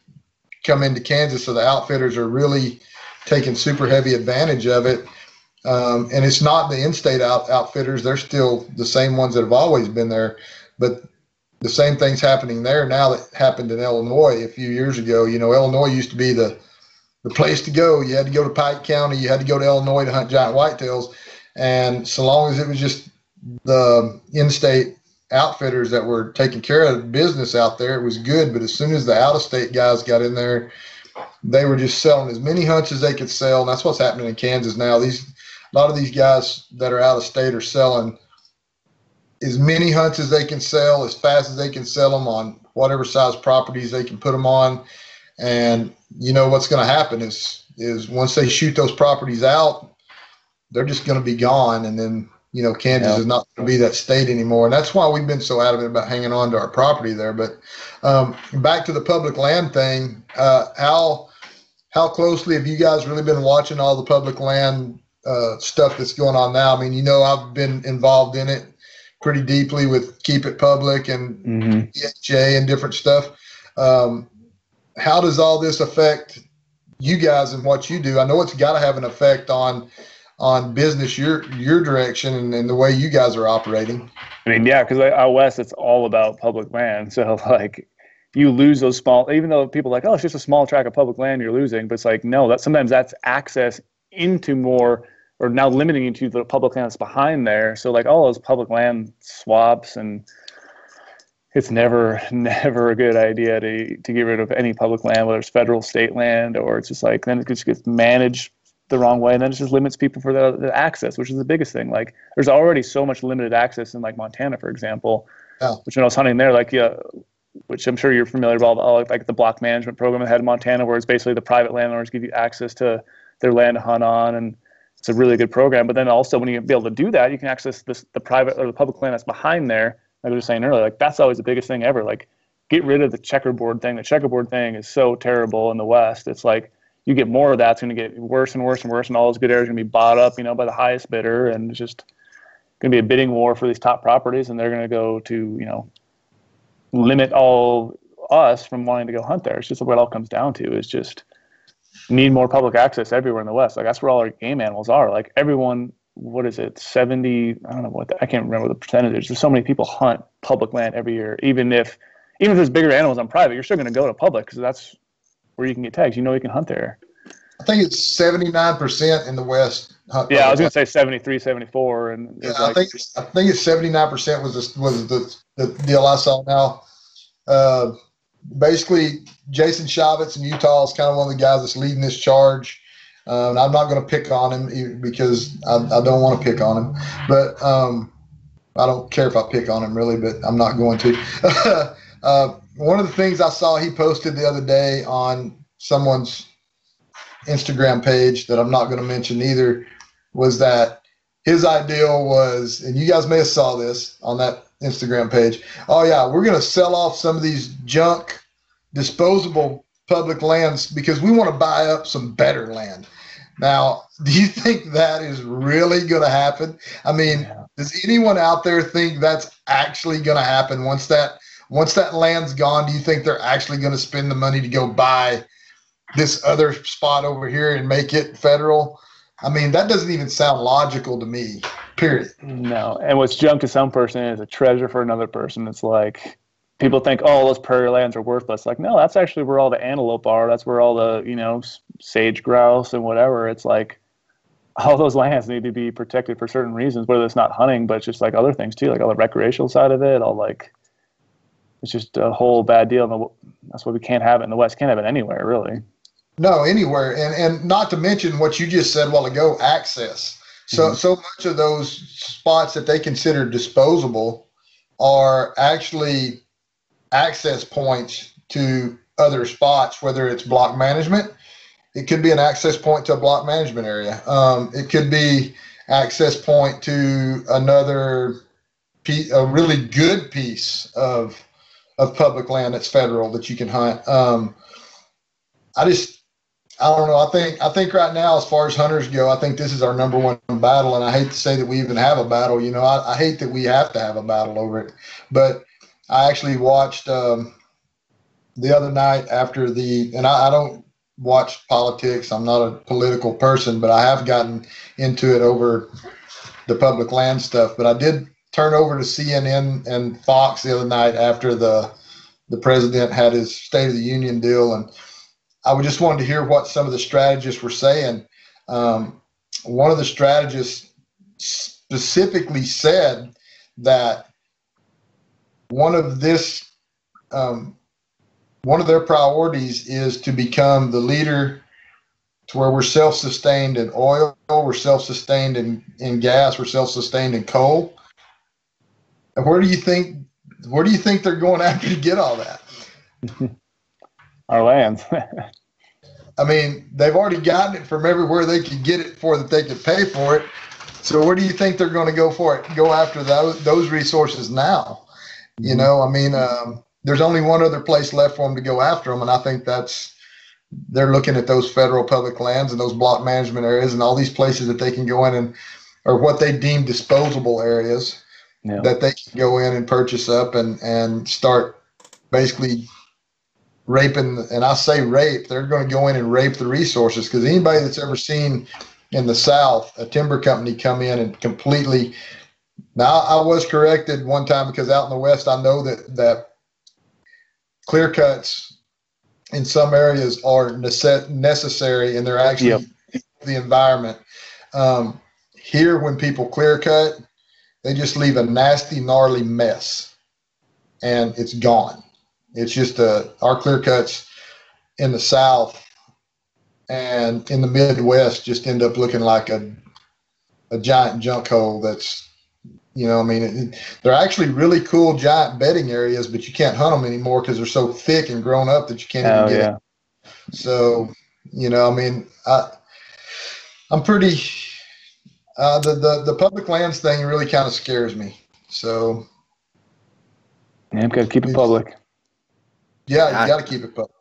come into Kansas. So the outfitters are really taking super heavy advantage of it. Um, and it's not the in-state out, outfitters; they're still the same ones that have always been there. But the same thing's happening there now that happened in Illinois a few years ago. You know, Illinois used to be the the place to go. You had to go to Pike County. You had to go to Illinois to hunt giant whitetails. And so long as it was just the in-state outfitters that were taking care of business out there, it was good. But as soon as the out-of-state guys got in there, they were just selling as many hunts as they could sell. And that's what's happening in Kansas now. These a lot of these guys that are out of state are selling as many hunts as they can sell, as fast as they can sell them on whatever size properties they can put them on. And you know what's going to happen is is once they shoot those properties out, they're just going to be gone. And then, you know, Kansas yeah. is not going to be that state anymore. And that's why we've been so adamant about hanging on to our property there. But um, back to the public land thing, uh, how, how closely have you guys really been watching all the public land uh, stuff that's going on now? I mean, you know, I've been involved in it pretty deeply with Keep It Public and mm-hmm. EHA and different stuff. Um, how does all this affect you guys and what you do? I know it's got to have an effect on on business your your direction and, and the way you guys are operating. I mean, yeah, because out west it's all about public land. So like you lose those small, even though people are like, oh, it's just a small tract of public land you're losing, but it's like no, that sometimes that's access into more or now limiting you to the public land that's behind there. So like all those public land swaps and it's never never a good idea to to get rid of any public land, whether it's federal, state land, or it's just like then it just gets managed the wrong way, and then it just limits people for the, the, access, which is the biggest thing. Like, there's already so much limited access in like Montana, for example. Yeah. Which when I was hunting there, like yeah, which I'm sure you're familiar with, all like the block management program they had in Montana, where it's basically the private landowners give you access to their land to hunt on, and it's a really good program. But then also when you be able to do that, you can access this the private or the public land that's behind there. Like I was saying earlier, like that's always the biggest thing ever. Like get rid of the checkerboard thing. The checkerboard thing is so terrible in the West. It's like you get more of that, it's going to get worse and worse and worse, and all those good areas are going to be bought up, you know, by the highest bidder, and it's just going to be a bidding war for these top properties, and they're going to go to, you know, limit all us from wanting to go hunt there. It's just what it all comes down to is just need more public access everywhere in the West. Like that's where all our game animals are. Like everyone, what is it, 70, I don't know what, the, I can't remember the percentage. There's so many people hunt public land every year, even if, even if there's bigger animals on private, you're still going to go to public because that's where you can get tags. You know you can hunt there. I think it's seventy nine percent in the West. Yeah, I was gonna say 73, 74, and yeah, like, I think I think it's seventy nine percent was the, was the the deal I saw now. Uh, basically, Jason Chaffetz in Utah is kind of one of the guys that's leading this charge. Um, I'm not going to pick on him because I, I don't want to pick on him, but um, I don't care if I pick on him really, but I'm not going to. uh, one of the things I saw he posted the other day on someone's Instagram page that I'm not going to mention either was that his ideal was, and you guys may have saw this on that Instagram page. Oh yeah, we're going to sell off some of these junk disposable public lands because we want to buy up some better land. Now, do you think that is really going to happen? I mean, yeah. does anyone out there think that's actually going to happen once that once that land's gone? Do you think they're actually going to spend the money to go buy this other spot over here and make it federal? I mean, that doesn't even sound logical to me. Period. No, and what's junk to some person is a treasure for another person. It's like people think, oh, those prairie lands are worthless. Like, no, that's actually where all the antelope are. That's where all the you know sage grouse and whatever. It's like all those lands need to be protected for certain reasons, whether it's not hunting, but it's just like other things too, like all the recreational side of it. All like it's just a whole bad deal. And that's why we can't have it in the West. Can't have it anywhere, really. No, anywhere, and and not to mention what you just said a while ago, access. So mm-hmm. so much of those spots that they consider disposable are actually access points to other spots, whether it's block management. It could be an access point to a block management area. Um, it could be access point to another piece, a really good piece of of public land that's federal that you can hunt. Um, I just, I don't know. I think, I think right now, as far as hunters go, I think this is our number one battle. And I hate to say that we even have a battle. You know, I, I hate that we have to have a battle over it. But I actually watched um, the other night after the, and I, I don't watch politics. I'm not a political person, but I have gotten into it over the public land stuff. But I did turn over to CNN and Fox the other night after the the president had his State of the Union deal, and I just wanted to hear what some of the strategists were saying. Um, one of the strategists specifically said that one of this um, one of their priorities is to become the leader to where we're self-sustained in oil, we're self-sustained in, in gas, we're self-sustained in coal. And where do you think where do you think they're going after to get all that? Our lands. I mean, they've already gotten it from everywhere they could get it for that they could pay for it. So where do you think they're going to go for it? Go after those those resources now? You know, I mean, um, there's only one other place left for them to go after them, and I think that's they're looking at those federal public lands and those block management areas and all these places that they can go in and or what they deem disposable areas yeah. that they can go in and purchase up and and start basically raping and I say rape they're going to go in and rape the resources because anybody that's ever seen in the south a timber company come in and completely now I was corrected one time because out in the west I know that that clear cuts in some areas are nece- necessary and they're actually yep. the environment um, here when people clear cut they just leave a nasty, gnarly mess, and it's gone. It's just a our clear cuts in the south and in the Midwest just end up looking like a a giant junk hole. That's you know, I mean, it, they're actually really cool giant bedding areas, but you can't hunt them anymore because they're so thick and grown up that you can't even get yeah. it. So, you know, I mean, I I'm pretty uh, the, the the public lands thing really kind of scares me. So yeah, I've got to keep it public. Yeah, you got to keep it public.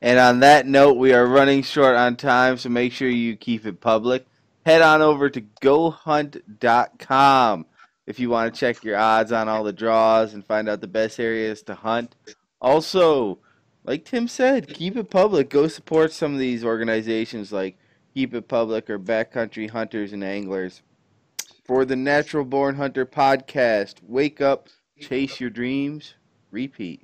And on that note, we are running short on time, so make sure you keep it public. Head on over to gohunt.com if you want to check your odds on all the draws and find out the best areas to hunt. Also, like Tim said, keep it public. Go support some of these organizations like Keep It Public, or Backcountry Hunters and Anglers. For the Natural Born Hunter podcast, wake up, chase your dreams, repeat.